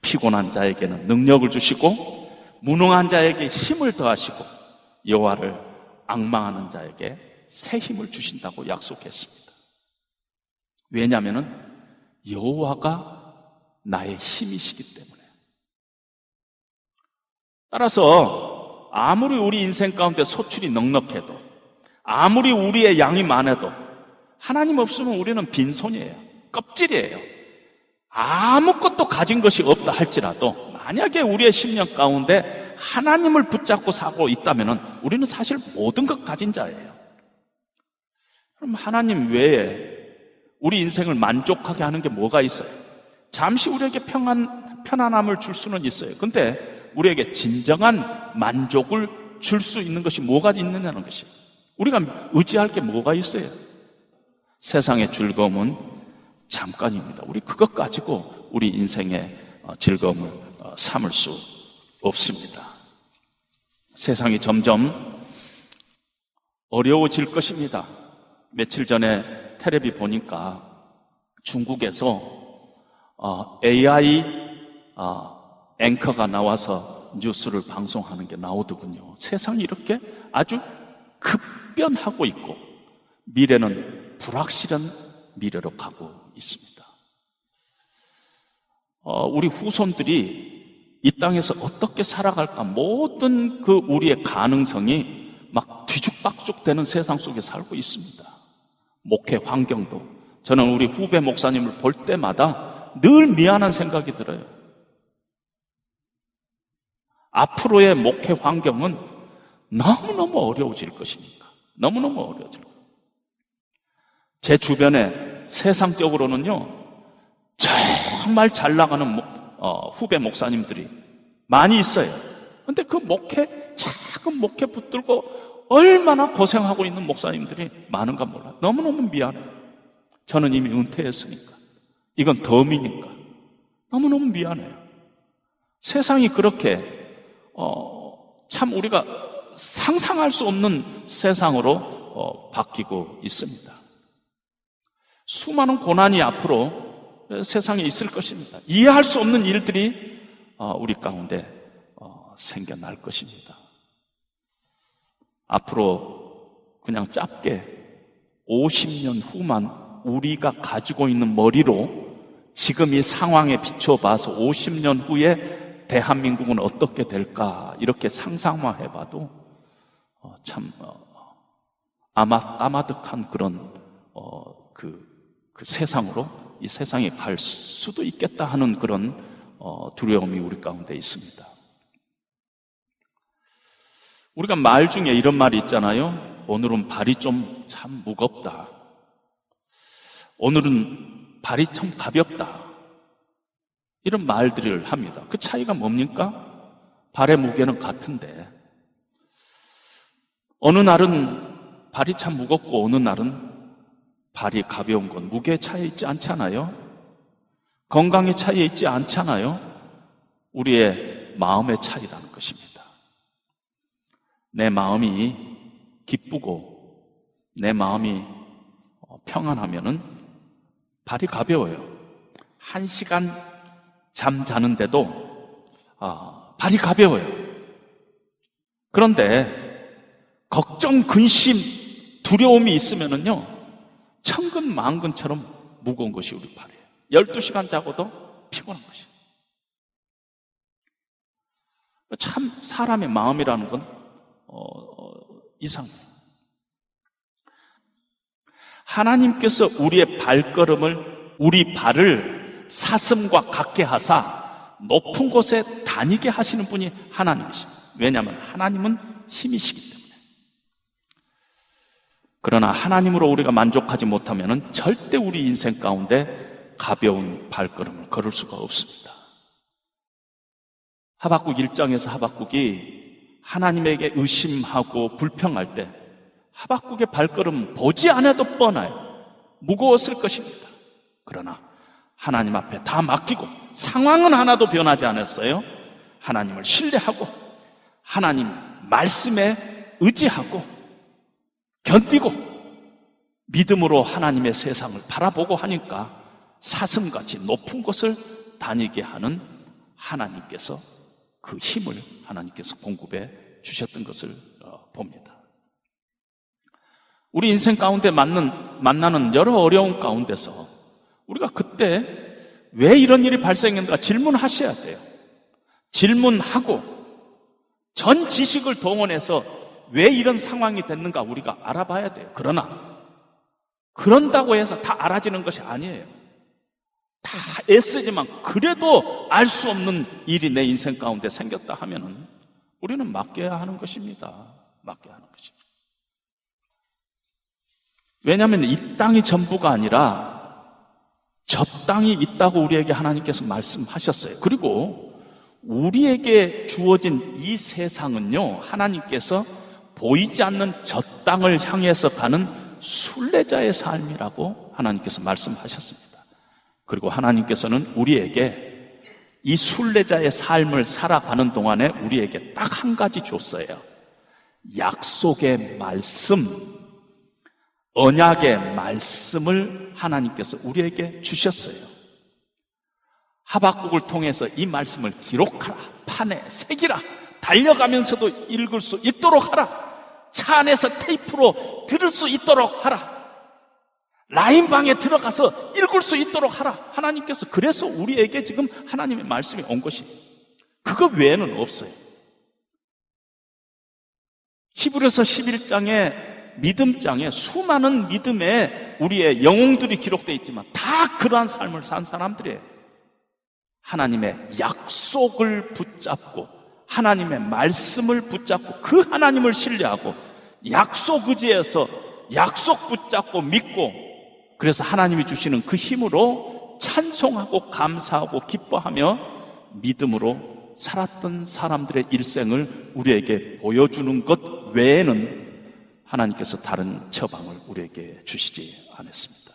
피곤한 자에게는 능력을 주시고 무능한 자에게 힘을 더하시고 여호와를 악망하는 자에게 새 힘을 주신다고 약속했습니다. 왜냐하면 여호와가 나의 힘이시기 때문에. 따라서 아무리 우리 인생 가운데 소출이 넉넉해도 아무리 우리의 양이 많아도 하나님 없으면 우리는 빈손이에요. 껍질이에요. 아무것도 가진 것이 없다 할지라도 만약에 우리의 심령 가운데 하나님을 붙잡고 사고 있다면 우리는 사실 모든 것 가진 자예요. 그럼 하나님 외에 우리 인생을 만족하게 하는 게 뭐가 있어요? 잠시 우리에게 평안, 편안함을 줄 수는 있어요. 근데 우리에게 진정한 만족을 줄 수 있는 것이 뭐가 있느냐는 것이 우리가 의지할 게 뭐가 있어요? 세상의 즐거움은 잠깐입니다. 우리 그것 가지고 우리 인생의 어, 즐거움을 어, 삼을 수 없습니다. 세상이 점점 어려워질 것입니다. 며칠 전에 텔레비 보니까 중국에서 어, AI 어, 앵커가 나와서 뉴스를 방송하는 게 나오더군요. 세상이 이렇게 아주 급변하고 있고 미래는 불확실한 미래로 가고 있습니다. 어, 우리 후손들이 이 땅에서 어떻게 살아갈까 모든 그 우리의 가능성이 막 뒤죽박죽 되는 세상 속에 살고 있습니다. 목회 환경도 저는 우리 후배 목사님을 볼 때마다 늘 미안한 생각이 들어요. 앞으로의 목회 환경은 너무너무 어려워질 것이니까. 너무너무 어려워질 거예요. 제 주변에 세상적으로는요, 정말 잘 나가는 어, 후배 목사님들이 많이 있어요. 근데 그 목회, 작은 목회 붙들고 얼마나 고생하고 있는 목사님들이 많은가 몰라요. 너무너무 미안해요. 저는 이미 은퇴했으니까. 이건 덤이니까. 너무너무 미안해요. 세상이 그렇게 어, 참 우리가 상상할 수 없는 세상으로 어, 바뀌고 있습니다. 수많은 고난이 앞으로 세상에 있을 것입니다. 이해할 수 없는 일들이 어, 우리 가운데 어, 생겨날 것입니다. 앞으로 그냥 짧게 50년 후만 우리가 가지고 있는 머리로 지금 이 상황에 비춰봐서 50년 후에 대한민국은 어떻게 될까 이렇게 상상만 해봐도 어, 참 어, 아마 까마득한 그런 어, 그, 그 세상으로 이 세상에 갈 수도 있겠다 하는 그런 어, 두려움이 우리 가운데 있습니다. 우리가 말 중에 이런 말이 있잖아요. 오늘은 발이 좀 참 무겁다. 오늘은 발이 참 가볍다. 이런 말들을 합니다. 그 차이가 뭡니까? 발의 무게는 같은데, 어느 날은 발이 참 무겁고 어느 날은 발이 가벼운 건 무게 차이 있지 않잖아요? 건강의 차이 있지 않잖아요? 우리의 마음의 차이라는 것입니다. 내 마음이 기쁘고 내 마음이 평안하면은 발이 가벼워요. 한 시간 잠 자는데도 아, 발이 가벼워요. 그런데 걱정, 근심, 두려움이 있으면은요 천근 만근처럼 무거운 것이 우리 발이에요. 12시간 자고도 피곤한 것이. 참 사람의 마음이라는 건 어, 어, 이상해요. 하나님께서 우리의 발걸음을 우리 발을 사슴과 같게 하사 높은 곳에 다니게 하시는 분이 하나님이십니다. 왜냐하면 하나님은 힘이시기 때문에. 그러나 하나님으로 우리가 만족하지 못하면 절대 우리 인생 가운데 가벼운 발걸음을 걸을 수가 없습니다. 하박국 1장에서 하박국이 하나님에게 의심하고 불평할 때 하박국의 발걸음 보지 않아도 뻔해요. 무거웠을 것입니다. 그러나 하나님 앞에 다 맡기고 상황은 하나도 변하지 않았어요. 하나님을 신뢰하고 하나님 말씀에 의지하고 견디고 믿음으로 하나님의 세상을 바라보고 하니까 사슴같이 높은 곳을 다니게 하는 하나님께서 그 힘을 하나님께서 공급해 주셨던 것을 어, 봅니다. 우리 인생 가운데 맞는, 만나는 여러 어려운 가운데서 우리가 그때 왜 이런 일이 발생했는가 질문하셔야 돼요. 질문하고 전 지식을 동원해서 왜 이런 상황이 됐는가 우리가 알아봐야 돼요. 그러나 그런다고 해서 다 알아지는 것이 아니에요. 다 애쓰지만 그래도 알 수 없는 일이 내 인생 가운데 생겼다 하면은 우리는 맡겨야 하는 것입니다. 맡겨야 하는 것입니다. 왜냐하면 이 땅이 전부가 아니라 저 땅이 있다고 우리에게 하나님께서 말씀하셨어요. 그리고 우리에게 주어진 이 세상은요, 하나님께서 보이지 않는 저 땅을 향해서 가는 순례자의 삶이라고 하나님께서 말씀하셨습니다. 그리고 하나님께서는 우리에게 이 순례자의 삶을 살아가는 동안에 우리에게 딱 한 가지 줬어요. 약속의 말씀, 언약의 말씀을 하나님께서 우리에게 주셨어요. 하박국을 통해서 이 말씀을 기록하라, 판에 새기라, 달려가면서도 읽을 수 있도록 하라, 차 안에서 테이프로 들을 수 있도록 하라, 라인방에 들어가서 읽을 수 있도록 하라. 하나님께서 그래서 우리에게 지금 하나님의 말씀이 온 것이 그거 외에는 없어요. 히브리서 11장에 믿음장에 수많은 믿음의 우리의 영웅들이 기록되어 있지만 다 그러한 삶을 산 사람들이에요. 하나님의 약속을 붙잡고 하나님의 말씀을 붙잡고 그 하나님을 신뢰하고 약속 의지에서 약속 붙잡고 믿고 그래서 하나님이 주시는 그 힘으로 찬송하고 감사하고 기뻐하며 믿음으로 살았던 사람들의 일생을 우리에게 보여주는 것 외에는 하나님께서 다른 처방을 우리에게 주시지 않았습니다.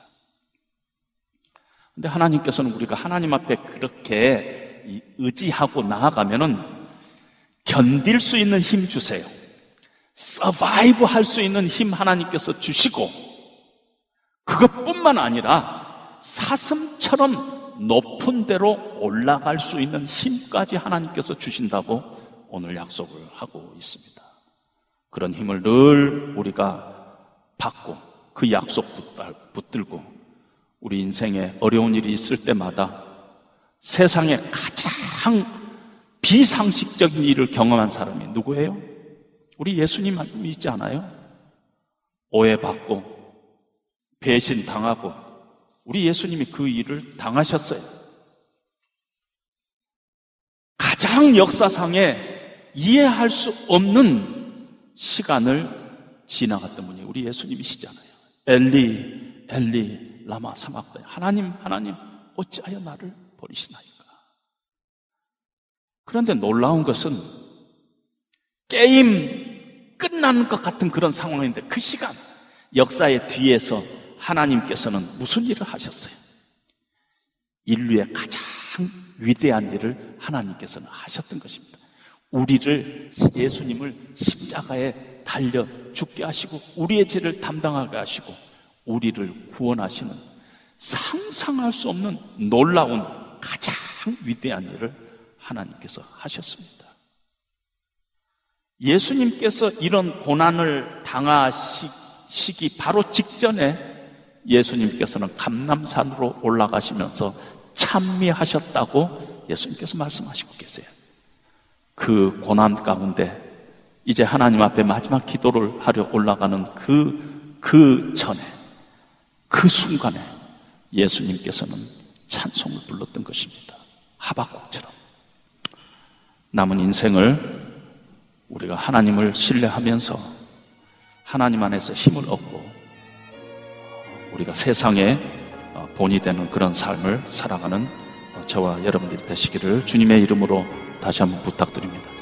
근데 하나님께서는 우리가 하나님 앞에 그렇게 의지하고 나아가면은 견딜 수 있는 힘 주세요. 서바이브 할 수 있는 힘 하나님께서 주시고 그것뿐만 아니라 사슴처럼 높은 데로 올라갈 수 있는 힘까지 하나님께서 주신다고 오늘 약속을 하고 있습니다. 그런 힘을 늘 우리가 받고 그 약속 붙들고 우리 인생에 어려운 일이 있을 때마다 세상에 가장 비상식적인 일을 경험한 사람이 누구예요? 우리 예수님 믿지 않아요? 오해받고 배신 당하고 우리 예수님이 그 일을 당하셨어요. 가장 역사상에 이해할 수 없는 시간을 지나갔던 분이 우리 예수님이시잖아요. 엘리, 엘리, 라마 사막다. 하나님, 하나님, 어찌하여 나를 버리시나이까? 그런데 놀라운 것은 게임 끝나는 것 같은 그런 상황인데 그 시간, 역사의 뒤에서 하나님께서는 무슨 일을 하셨어요? 인류의 가장 위대한 일을 하나님께서는 하셨던 것입니다. 우리를 예수님을 십자가에 달려 죽게 하시고 우리의 죄를 담당하게 하시고 우리를 구원하시는 상상할 수 없는 놀라운 가장 위대한 일을 하나님께서 하셨습니다. 예수님께서 이런 고난을 당하시기 바로 직전에 예수님께서는 감남산으로 올라가시면서 찬미하셨다고 예수님께서 말씀하시고 계세요. 그 고난 가운데 이제 하나님 앞에 마지막 기도를 하려 올라가는 그, 그 전에, 그 순간에 예수님께서는 찬송을 불렀던 것입니다. 하박국처럼. 남은 인생을 우리가 하나님을 신뢰하면서 하나님 안에서 힘을 얻고 우리가 세상에 본이 되는 그런 삶을 살아가는 저와 여러분들이 되시기를 주님의 이름으로 다시 한번 부탁드립니다.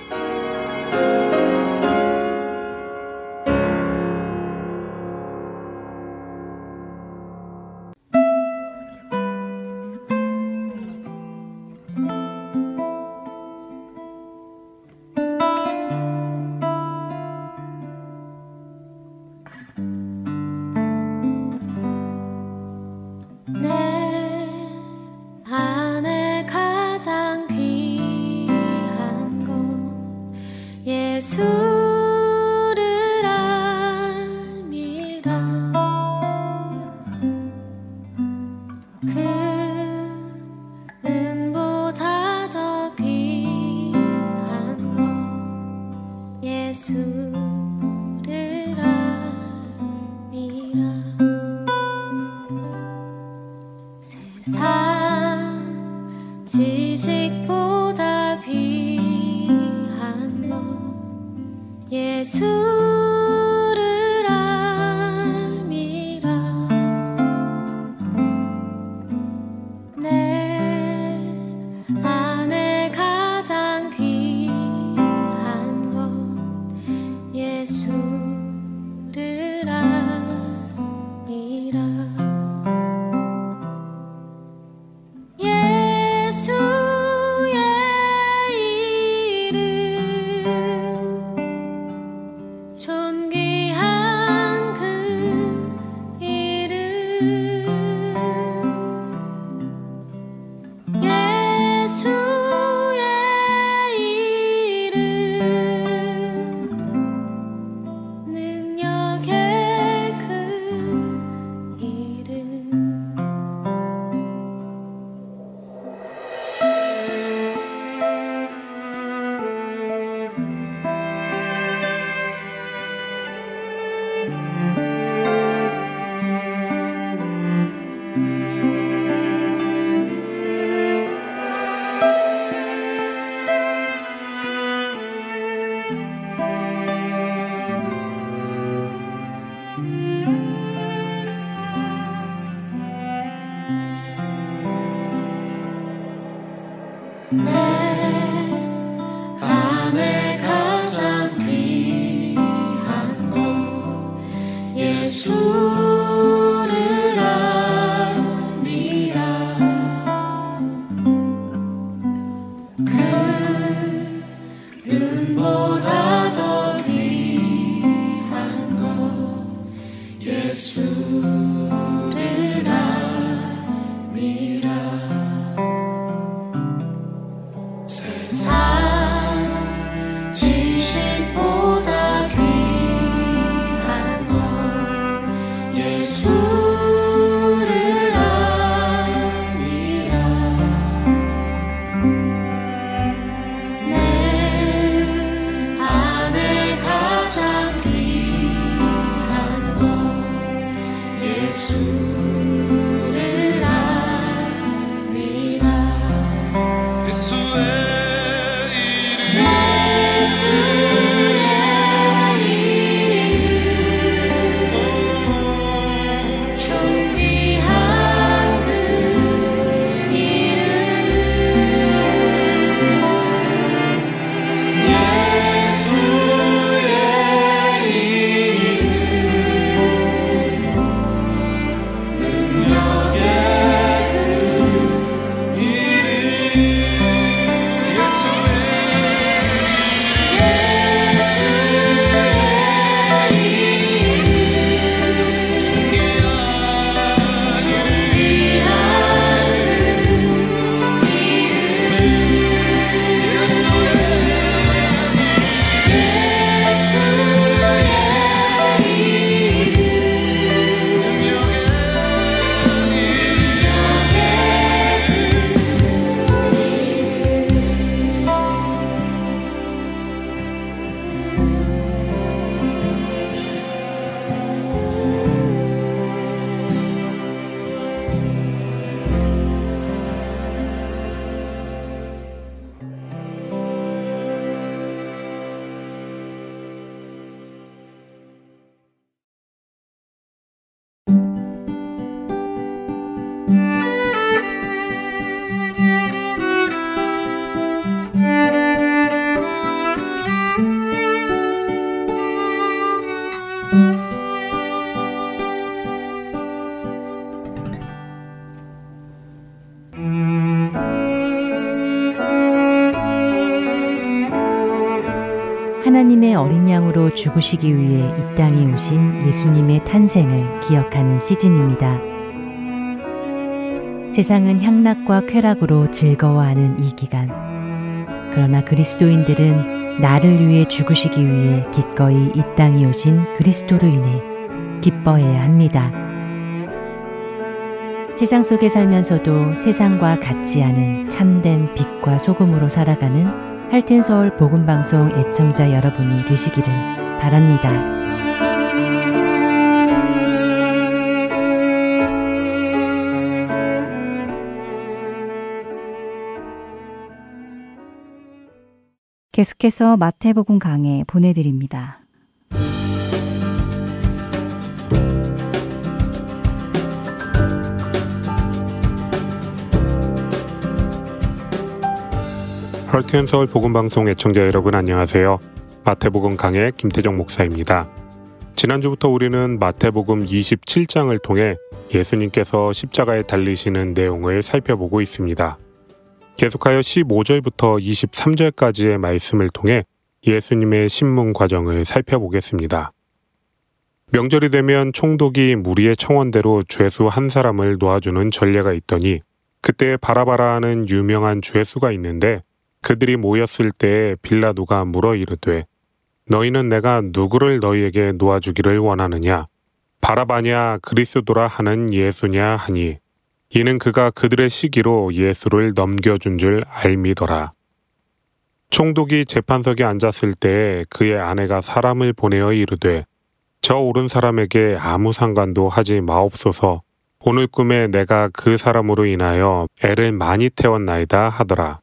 양으로 죽으시기 위해 이 땅에 오신 예수님의 탄생을 기억하는 시즌입니다. 세상은 향락과 쾌락으로 즐거워하는 이 기간. 그러나 그리스도인들은 나를 위해 죽으시기 위해 기꺼이 이 땅에 오신 그리스도로 인해 기뻐해야 합니다. 세상 속에 살면서도 세상과 같지 않은 참된 빛과 소금으로 살아가는 할텐서울 복음방송 애청자 여러분이 되시기를 바랍니다. 계속해서 마태복음 강해 보내드립니다. 헐트앤 서울 복음방송 애청자 여러분 안녕하세요. 마태복음 강의 김태정 목사입니다. 지난주부터 우리는 마태복음 27장을 통해 예수님께서 십자가에 달리시는 내용을 살펴보고 있습니다. 계속하여 15절부터 23절까지의 말씀을 통해 예수님의 신문 과정을 살펴보겠습니다. 명절이 되면 총독이 무리의 청원대로 죄수 한 사람을 놓아주는 전례가 있더니 그때 바라바라 하는 유명한 죄수가 있는데 그들이 모였을 때 빌라도가 물어 이르되 너희는 내가 누구를 너희에게 놓아주기를 원하느냐 바라바냐 그리스도라 하는 예수냐 하니 이는 그가 그들의 시기로 예수를 넘겨준 줄 알미더라. 총독이 재판석에 앉았을 때 그의 아내가 사람을 보내어 이르되 저 오른 사람에게 아무 상관도 하지 마옵소서 오늘 꿈에 내가 그 사람으로 인하여 애를 많이 태웠나이다 하더라.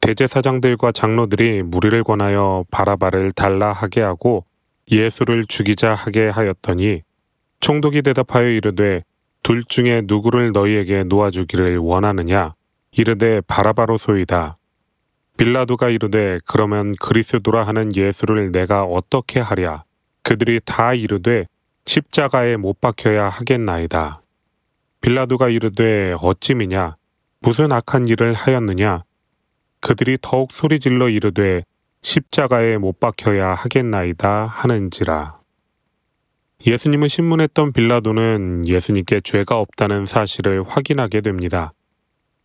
대제사장들과 장로들이 무리를 권하여 바라바를 달라 하게 하고 예수를 죽이자 하게 하였더니 총독이 대답하여 이르되 둘 중에 누구를 너희에게 놓아주기를 원하느냐? 이르되 바라바로 소이다. 빌라도가 이르되 그러면 그리스도라 하는 예수를 내가 어떻게 하랴? 그들이 다 이르되 십자가에 못 박혀야 하겠나이다. 빌라도가 이르되 어찌미냐? 무슨 악한 일을 하였느냐 그들이 더욱 소리질러 이르되 십자가에 못 박혀야 하겠나이다 하는지라. 예수님을 신문했던 빌라도는 예수님께 죄가 없다는 사실을 확인하게 됩니다.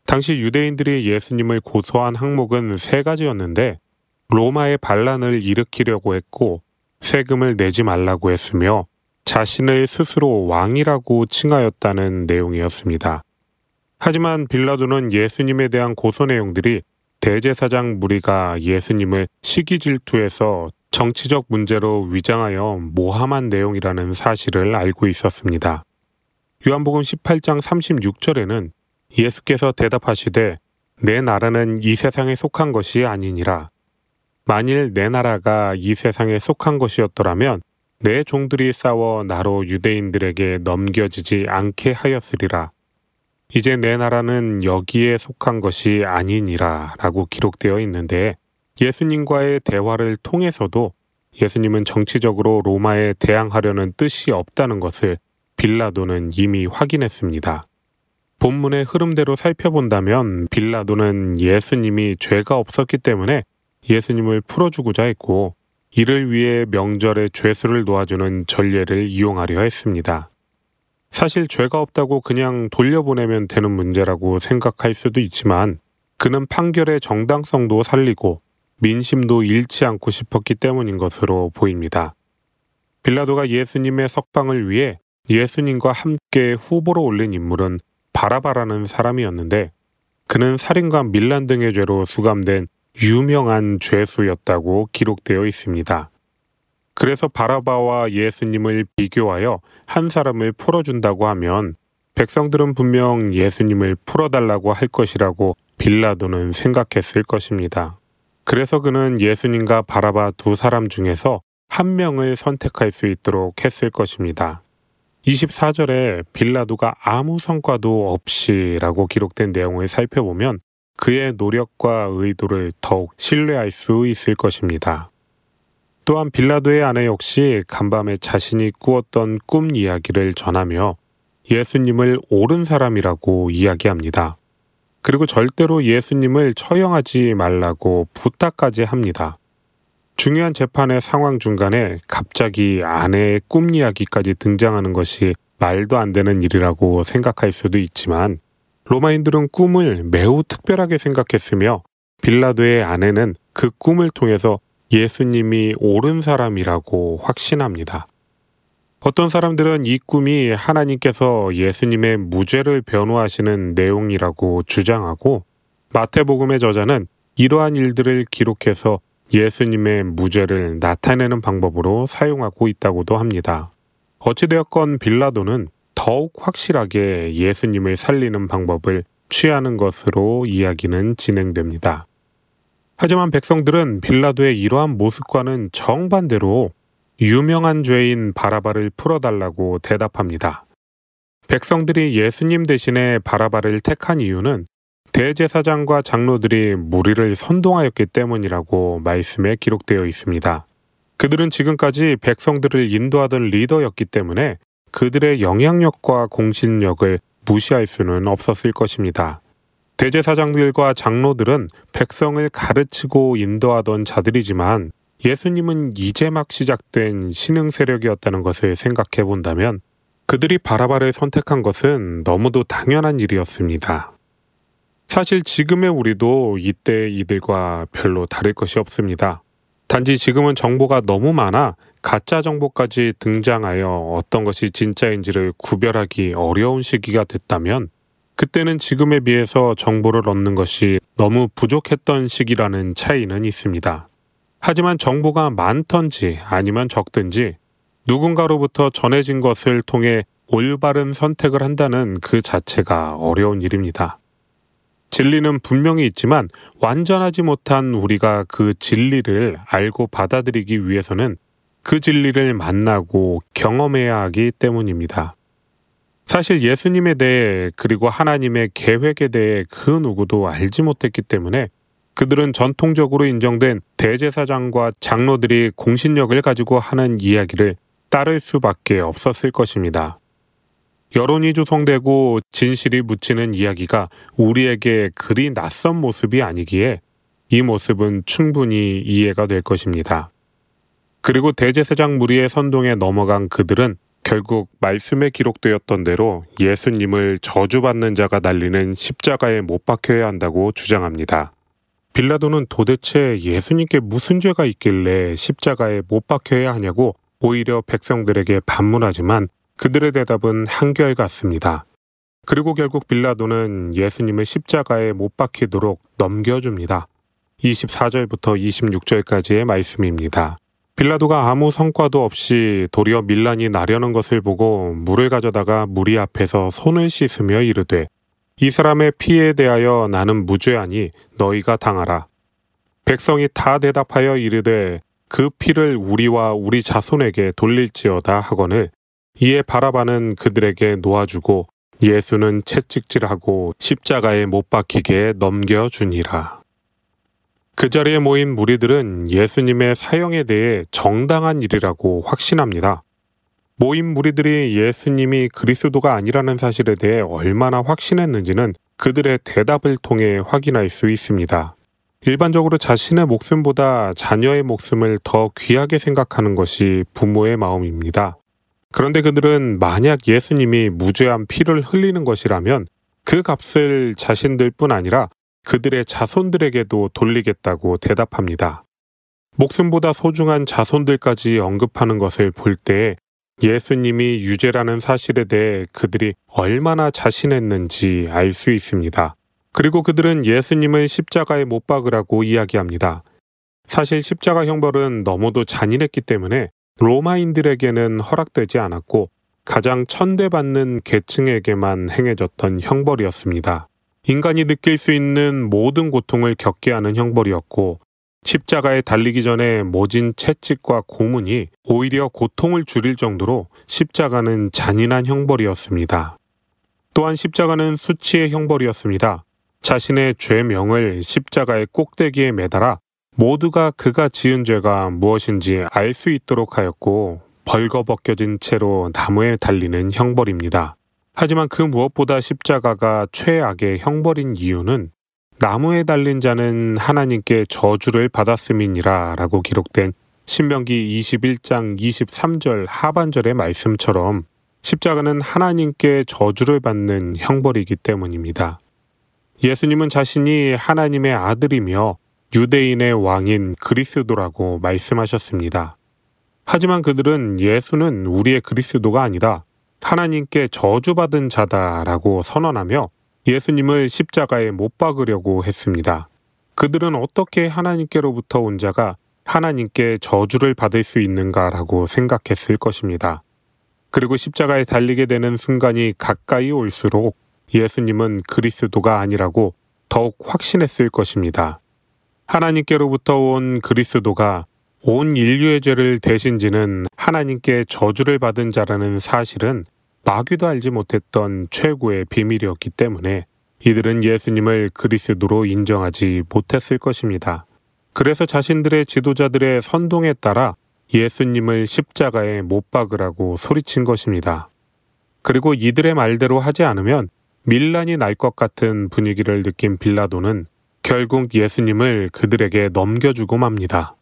당시 유대인들이 예수님을 고소한 항목은 세 가지였는데 로마의 반란을 일으키려고 했고 세금을 내지 말라고 했으며 자신을 스스로 왕이라고 칭하였다는 내용이었습니다. 하지만 빌라도는 예수님에 대한 고소 내용들이 대제사장 무리가 예수님을 시기 질투해서 정치적 문제로 위장하여 모함한 내용이라는 사실을 알고 있었습니다. 요한복음 18장 36절에는 예수께서 대답하시되 내 나라는 이 세상에 속한 것이 아니니라. 만일 내 나라가 이 세상에 속한 것이었더라면 내 종들이 싸워 나로 유대인들에게 넘겨지지 않게 하였으리라. 이제 내 나라는 여기에 속한 것이 아니니라 라고 기록되어 있는데 예수님과의 대화를 통해서도 예수님은 정치적으로 로마에 대항하려는 뜻이 없다는 것을 빌라도는 이미 확인했습니다. 본문의 흐름대로 살펴본다면 빌라도는 예수님이 죄가 없었기 때문에 예수님을 풀어주고자 했고 이를 위해 명절의 죄수를 놓아주는 전례를 이용하려 했습니다. 사실 죄가 없다고 그냥 돌려보내면 되는 문제라고 생각할 수도 있지만 그는 판결의 정당성도 살리고 민심도 잃지 않고 싶었기 때문인 것으로 보입니다. 빌라도가 예수님의 석방을 위해 예수님과 함께 후보로 올린 인물은 바라바라는 사람이었는데 그는 살인과 밀란 등의 죄로 수감된 유명한 죄수였다고 기록되어 있습니다. 그래서 바라바와 예수님을 비교하여 한 사람을 풀어준다고 하면 백성들은 분명 예수님을 풀어달라고 할 것이라고 빌라도는 생각했을 것입니다. 그래서 그는 예수님과 바라바 두 사람 중에서 한 명을 선택할 수 있도록 했을 것입니다. 24절에 빌라도가 아무 성과도 없이라고 기록된 내용을 살펴보면 그의 노력과 의도를 더욱 신뢰할 수 있을 것입니다. 또한 빌라도의 아내 역시 간밤에 자신이 꾸었던 꿈 이야기를 전하며 예수님을 옳은 사람이라고 이야기합니다. 그리고 절대로 예수님을 처형하지 말라고 부탁까지 합니다. 중요한 재판의 상황 중간에 갑자기 아내의 꿈 이야기까지 등장하는 것이 말도 안 되는 일이라고 생각할 수도 있지만 로마인들은 꿈을 매우 특별하게 생각했으며 빌라도의 아내는 그 꿈을 통해서 예수님이 옳은 사람이라고 확신합니다. 어떤 사람들은 이 꿈이 하나님께서 예수님의 무죄를 변호하시는 내용이라고 주장하고 마태복음의 저자는 이러한 일들을 기록해서 예수님의 무죄를 나타내는 방법으로 사용하고 있다고도 합니다. 어찌되었건 빌라도는 더욱 확실하게 예수님을 살리는 방법을 취하는 것으로 이야기는 진행됩니다. 하지만 백성들은 빌라도의 이러한 모습과는 정반대로 유명한 죄인 바라바를 풀어달라고 대답합니다. 백성들이 예수님 대신에 바라바를 택한 이유는 대제사장과 장로들이 무리를 선동하였기 때문이라고 말씀에 기록되어 있습니다. 그들은 지금까지 백성들을 인도하던 리더였기 때문에 그들의 영향력과 공신력을 무시할 수는 없었을 것입니다. 대제사장들과 장로들은 백성을 가르치고 인도하던 자들이지만 예수님은 이제 막 시작된 신흥 세력이었다는 것을 생각해 본다면 그들이 바라바를 선택한 것은 너무도 당연한 일이었습니다. 사실 지금의 우리도 이때 이들과 별로 다를 것이 없습니다. 단지 지금은 정보가 너무 많아 가짜 정보까지 등장하여 어떤 것이 진짜인지를 구별하기 어려운 시기가 됐다면 그때는 지금에 비해서 정보를 얻는 것이 너무 부족했던 시기라는 차이는 있습니다. 하지만 정보가 많던지 아니면 적든지 누군가로부터 전해진 것을 통해 올바른 선택을 한다는 그 자체가 어려운 일입니다. 진리는 분명히 있지만 완전하지 못한 우리가 그 진리를 알고 받아들이기 위해서는 그 진리를 만나고 경험해야 하기 때문입니다. 사실 예수님에 대해 그리고 하나님의 계획에 대해 그 누구도 알지 못했기 때문에 그들은 전통적으로 인정된 대제사장과 장로들이 공신력을 가지고 하는 이야기를 따를 수밖에 없었을 것입니다. 여론이 조성되고 진실이 묻히는 이야기가 우리에게 그리 낯선 모습이 아니기에 이 모습은 충분히 이해가 될 것입니다. 그리고 대제사장 무리의 선동에 넘어간 그들은 결국 말씀에 기록되었던 대로 예수님을 저주받는 자가 날리는 십자가에 못 박혀야 한다고 주장합니다. 빌라도는 도대체 예수님께 무슨 죄가 있길래 십자가에 못 박혀야 하냐고 오히려 백성들에게 반문하지만 그들의 대답은 한결같습니다. 그리고 결국 빌라도는 예수님을 십자가에 못 박히도록 넘겨줍니다. 24절부터 26절까지의 말씀입니다. 빌라도가 아무 성과도 없이 도리어 밀란이 나려는 것을 보고 물을 가져다가 무리 앞에서 손을 씻으며 이르되 이 사람의 피에 대하여 나는 무죄하니 너희가 당하라. 백성이 다 대답하여 이르되 그 피를 우리와 우리 자손에게 돌릴지어다 하거늘 이에 바라바는 그들에게 놓아주고 예수는 채찍질하고 십자가에 못 박히게 넘겨주니라. 그 자리에 모인 무리들은 예수님의 사형에 대해 정당한 일이라고 확신합니다. 모인 무리들이 예수님이 그리스도가 아니라는 사실에 대해 얼마나 확신했는지는 그들의 대답을 통해 확인할 수 있습니다. 일반적으로 자신의 목숨보다 자녀의 목숨을 더 귀하게 생각하는 것이 부모의 마음입니다. 그런데 그들은 만약 예수님이 무죄한 피를 흘리는 것이라면 그 값을 자신들 뿐 아니라 그들의 자손들에게도 돌리겠다고 대답합니다. 목숨보다 소중한 자손들까지 언급하는 것을 볼 때 예수님이 유죄라는 사실에 대해 그들이 얼마나 자신했는지 알 수 있습니다. 그리고 그들은 예수님을 십자가에 못 박으라고 이야기합니다. 사실 십자가 형벌은 너무도 잔인했기 때문에 로마인들에게는 허락되지 않았고 가장 천대받는 계층에게만 행해졌던 형벌이었습니다. 인간이 느낄 수 있는 모든 고통을 겪게 하는 형벌이었고 십자가에 달리기 전에 모진 채찍과 고문이 오히려 고통을 줄일 정도로 십자가는 잔인한 형벌이었습니다. 또한 십자가는 수치의 형벌이었습니다. 자신의 죄명을 십자가의 꼭대기에 매달아 모두가 그가 지은 죄가 무엇인지 알 수 있도록 하였고 벌거벗겨진 채로 나무에 달리는 형벌입니다. 하지만 그 무엇보다 십자가가 최악의 형벌인 이유는 나무에 달린 자는 하나님께 저주를 받았음이니라 라고 기록된 신명기 21장 23절 하반절의 말씀처럼 십자가는 하나님께 저주를 받는 형벌이기 때문입니다. 예수님은 자신이 하나님의 아들이며 유대인의 왕인 그리스도라고 말씀하셨습니다. 하지만 그들은 예수는 우리의 그리스도가 아니다. 하나님께 저주받은 자다라고 선언하며 예수님을 십자가에 못 박으려고 했습니다. 그들은 어떻게 하나님께로부터 온 자가 하나님께 저주를 받을 수 있는가라고 생각했을 것입니다. 그리고 십자가에 달리게 되는 순간이 가까이 올수록 예수님은 그리스도가 아니라고 더욱 확신했을 것입니다. 하나님께로부터 온 그리스도가 온 인류의 죄를 대신 지는 하나님께 저주를 받은 자라는 사실은 마귀도 알지 못했던 최고의 비밀이었기 때문에 이들은 예수님을 그리스도로 인정하지 못했을 것입니다. 그래서 자신들의 지도자들의 선동에 따라 예수님을 십자가에 못 박으라고 소리친 것입니다. 그리고 이들의 말대로 하지 않으면 밀란이 날 것 같은 분위기를 느낀 빌라도는 결국 예수님을 그들에게 넘겨주고 맙니다.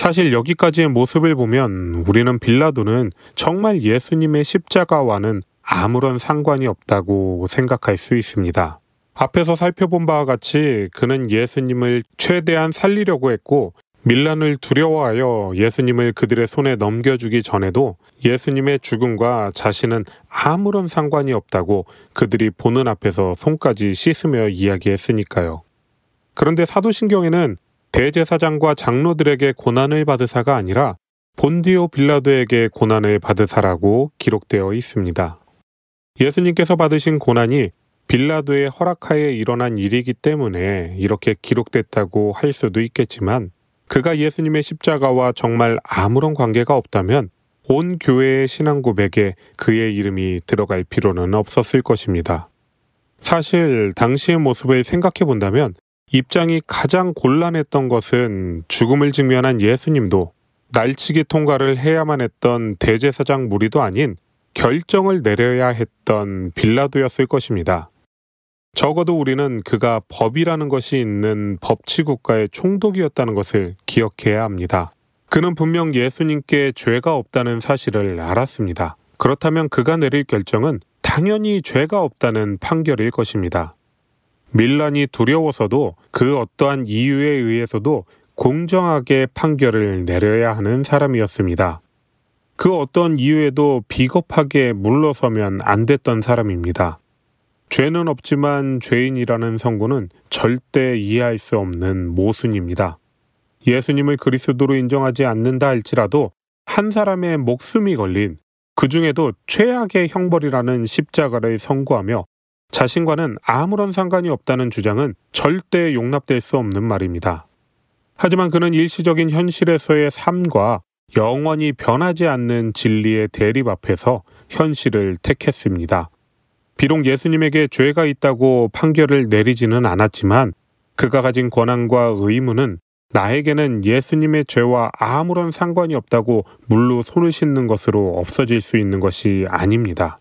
사실 여기까지의 모습을 보면 우리는 빌라도는 정말 예수님의 십자가와는 아무런 상관이 없다고 생각할 수 있습니다. 앞에서 살펴본 바와 같이 그는 예수님을 최대한 살리려고 했고 밀란을 두려워하여 예수님을 그들의 손에 넘겨주기 전에도 예수님의 죽음과 자신은 아무런 상관이 없다고 그들이 보는 앞에서 손까지 씻으며 이야기했으니까요. 그런데 사도신경에는 대제사장과 장로들에게 고난을 받으사가 아니라 본디오 빌라도에게 고난을 받으사라고 기록되어 있습니다. 예수님께서 받으신 고난이 빌라도의 허락하에 일어난 일이기 때문에 이렇게 기록됐다고 할 수도 있겠지만 그가 예수님의 십자가와 정말 아무런 관계가 없다면 온 교회의 신앙 고백에 그의 이름이 들어갈 필요는 없었을 것입니다. 사실 당시의 모습을 생각해 본다면 입장이 가장 곤란했던 것은 죽음을 직면한 예수님도 날치기 통과를 해야만 했던 대제사장 무리도 아닌 결정을 내려야 했던 빌라도였을 것입니다. 적어도 우리는 그가 법이라는 것이 있는 법치국가의 총독이었다는 것을 기억해야 합니다. 그는 분명 예수님께 죄가 없다는 사실을 알았습니다. 그렇다면 그가 내릴 결정은 당연히 죄가 없다는 판결일 것입니다. 밀란이 두려워서도 그 어떠한 이유에 의해서도 공정하게 판결을 내려야 하는 사람이었습니다. 그 어떤 이유에도 비겁하게 물러서면 안 됐던 사람입니다. 죄는 없지만 죄인이라는 성구는 절대 이해할 수 없는 모순입니다. 예수님을 그리스도로 인정하지 않는다 할지라도 한 사람의 목숨이 걸린 그 중에도 최악의 형벌이라는 십자가를 선고하며 자신과는 아무런 상관이 없다는 주장은 절대 용납될 수 없는 말입니다. 하지만 그는 일시적인 현실에서의 삶과 영원히 변하지 않는 진리의 대립 앞에서 현실을 택했습니다. 비록 예수님에게 죄가 있다고 판결을 내리지는 않았지만 그가 가진 권한과 의무는 나에게는 예수님의 죄와 아무런 상관이 없다고 물로 손을 씻는 것으로 없어질 수 있는 것이 아닙니다.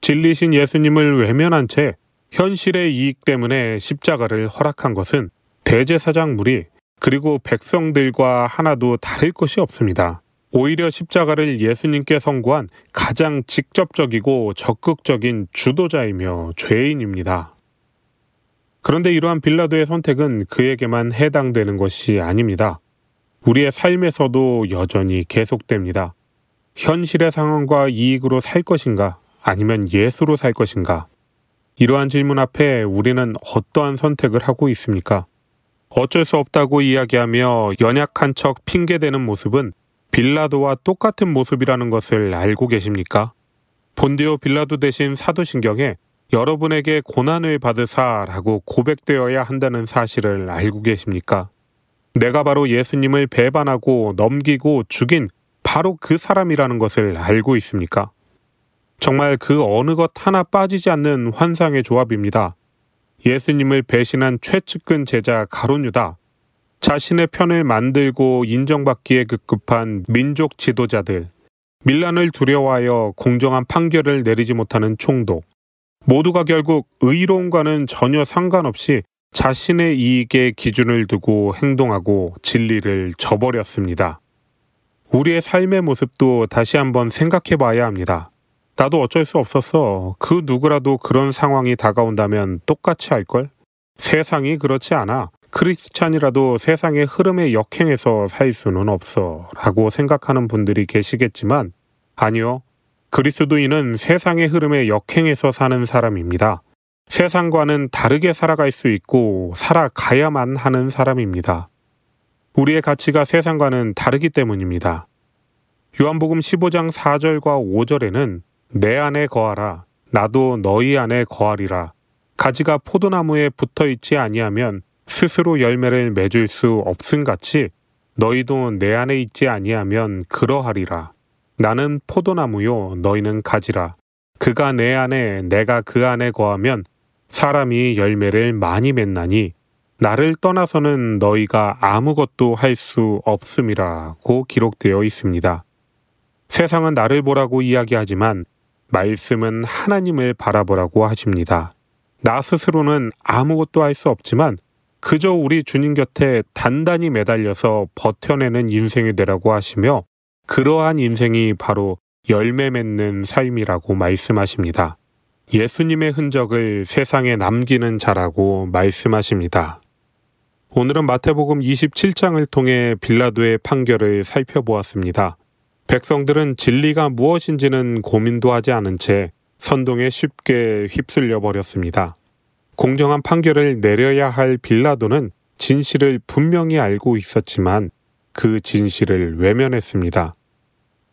진리신 예수님을 외면한 채 현실의 이익 때문에 십자가를 허락한 것은 대제사장 무리 그리고 백성들과 하나도 다를 것이 없습니다. 오히려 십자가를 예수님께 선고한 가장 직접적이고 적극적인 주도자이며 죄인입니다. 그런데 이러한 빌라도의 선택은 그에게만 해당되는 것이 아닙니다. 우리의 삶에서도 여전히 계속됩니다. 현실의 상황과 이익으로 살 것인가 아니면 예수로 살 것인가? 이러한 질문 앞에 우리는 어떠한 선택을 하고 있습니까? 어쩔 수 없다고 이야기하며 연약한 척 핑계대는 모습은 빌라도와 똑같은 모습이라는 것을 알고 계십니까? 본디오 빌라도 대신 사도신경에 여러분에게 고난을 받으사라고 고백되어야 한다는 사실을 알고 계십니까? 내가 바로 예수님을 배반하고 넘기고 죽인 바로 그 사람이라는 것을 알고 있습니까? 정말 그 어느 것 하나 빠지지 않는 환상의 조합입니다. 예수님을 배신한 최측근 제자 가론유다, 자신의 편을 만들고 인정받기에 급급한 민족 지도자들, 밀란을 두려워하여 공정한 판결을 내리지 못하는 총독, 모두가 결국 의로움과는 전혀 상관없이 자신의 이익에 기준을 두고 행동하고 진리를 저버렸습니다. 우리의 삶의 모습도 다시 한번 생각해 봐야 합니다. 나도 어쩔 수 없었어. 그 누구라도 그런 상황이 다가온다면 똑같이 할걸? 세상이 그렇지 않아. 크리스찬이라도 세상의 흐름에 역행해서 살 수는 없어. 라고 생각하는 분들이 계시겠지만, 아니요. 그리스도인은 세상의 흐름에 역행해서 사는 사람입니다. 세상과는 다르게 살아갈 수 있고 살아가야만 하는 사람입니다. 우리의 가치가 세상과는 다르기 때문입니다. 요한복음 15장 4절과 5절에는 내 안에 거하라. 나도 너희 안에 거하리라. 가지가 포도나무에 붙어 있지 아니하면 스스로 열매를 맺을 수 없음 같이 너희도 내 안에 있지 아니하면 그러하리라. 나는 포도나무요 너희는 가지라. 그가 내 안에 내가 그 안에 거하면 사람이 열매를 많이 맺나니 나를 떠나서는 너희가 아무것도 할 수 없음이라고 기록되어 있습니다. 세상은 나를 보라고 이야기하지만 말씀은 하나님을 바라보라고 하십니다. 나 스스로는 아무것도 할 수 없지만 그저 우리 주님 곁에 단단히 매달려서 버텨내는 인생이 되라고 하시며 그러한 인생이 바로 열매 맺는 삶이라고 말씀하십니다. 예수님의 흔적을 세상에 남기는 자라고 말씀하십니다. 오늘은 마태복음 27장을 통해 빌라도의 판결을 살펴보았습니다. 백성들은 진리가 무엇인지는 고민도 하지 않은 채 선동에 쉽게 휩쓸려 버렸습니다. 공정한 판결을 내려야 할 빌라도는 진실을 분명히 알고 있었지만 그 진실을 외면했습니다.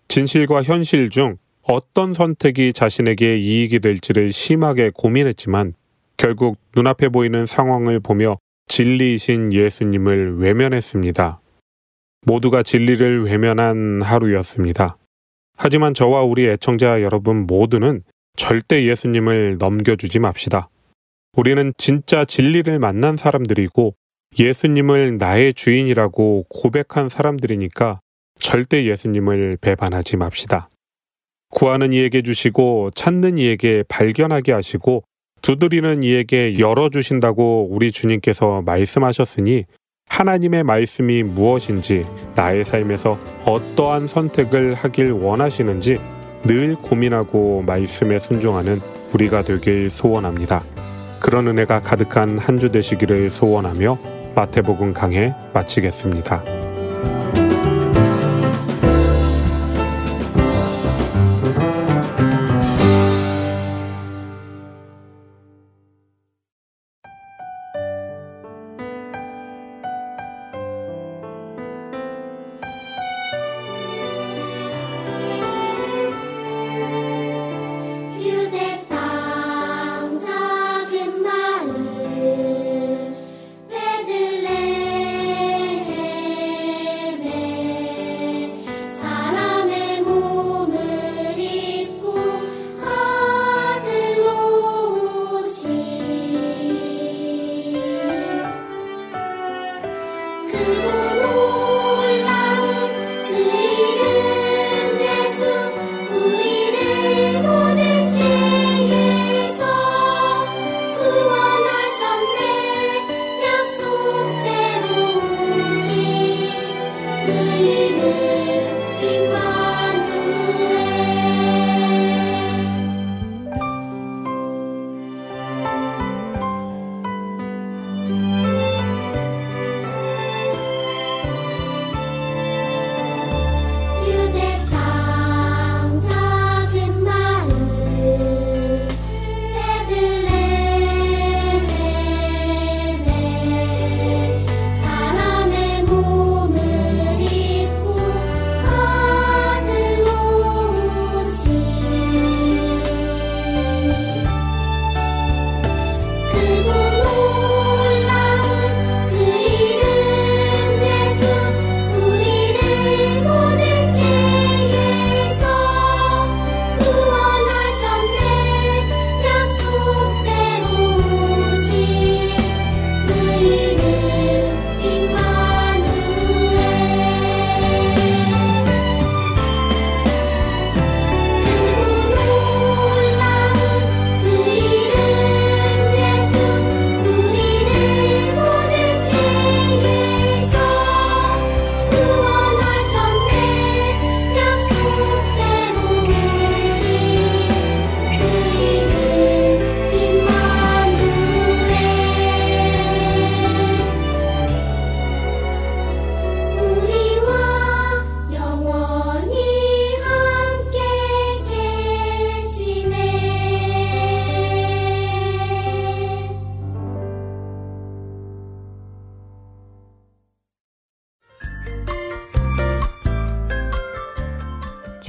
진실과 현실 중 어떤 선택이 자신에게 이익이 될지를 심하게 고민했지만 결국 눈앞에 보이는 상황을 보며 진리이신 예수님을 외면했습니다. 모두가 진리를 외면한 하루였습니다. 하지만 저와 우리 애청자 여러분 모두는 절대 예수님을 넘겨주지 맙시다. 우리는 진짜 진리를 만난 사람들이고 예수님을 나의 주인이라고 고백한 사람들이니까 절대 예수님을 배반하지 맙시다. 구하는 이에게 주시고 찾는 이에게 발견하게 하시고 두드리는 이에게 열어주신다고 우리 주님께서 말씀하셨으니 하나님의 말씀이 무엇인지 나의 삶에서 어떠한 선택을 하길 원하시는지 늘 고민하고 말씀에 순종하는 우리가 되길 소원합니다. 그런 은혜가 가득한 한 주 되시기를 소원하며 마태복음 강해 마치겠습니다.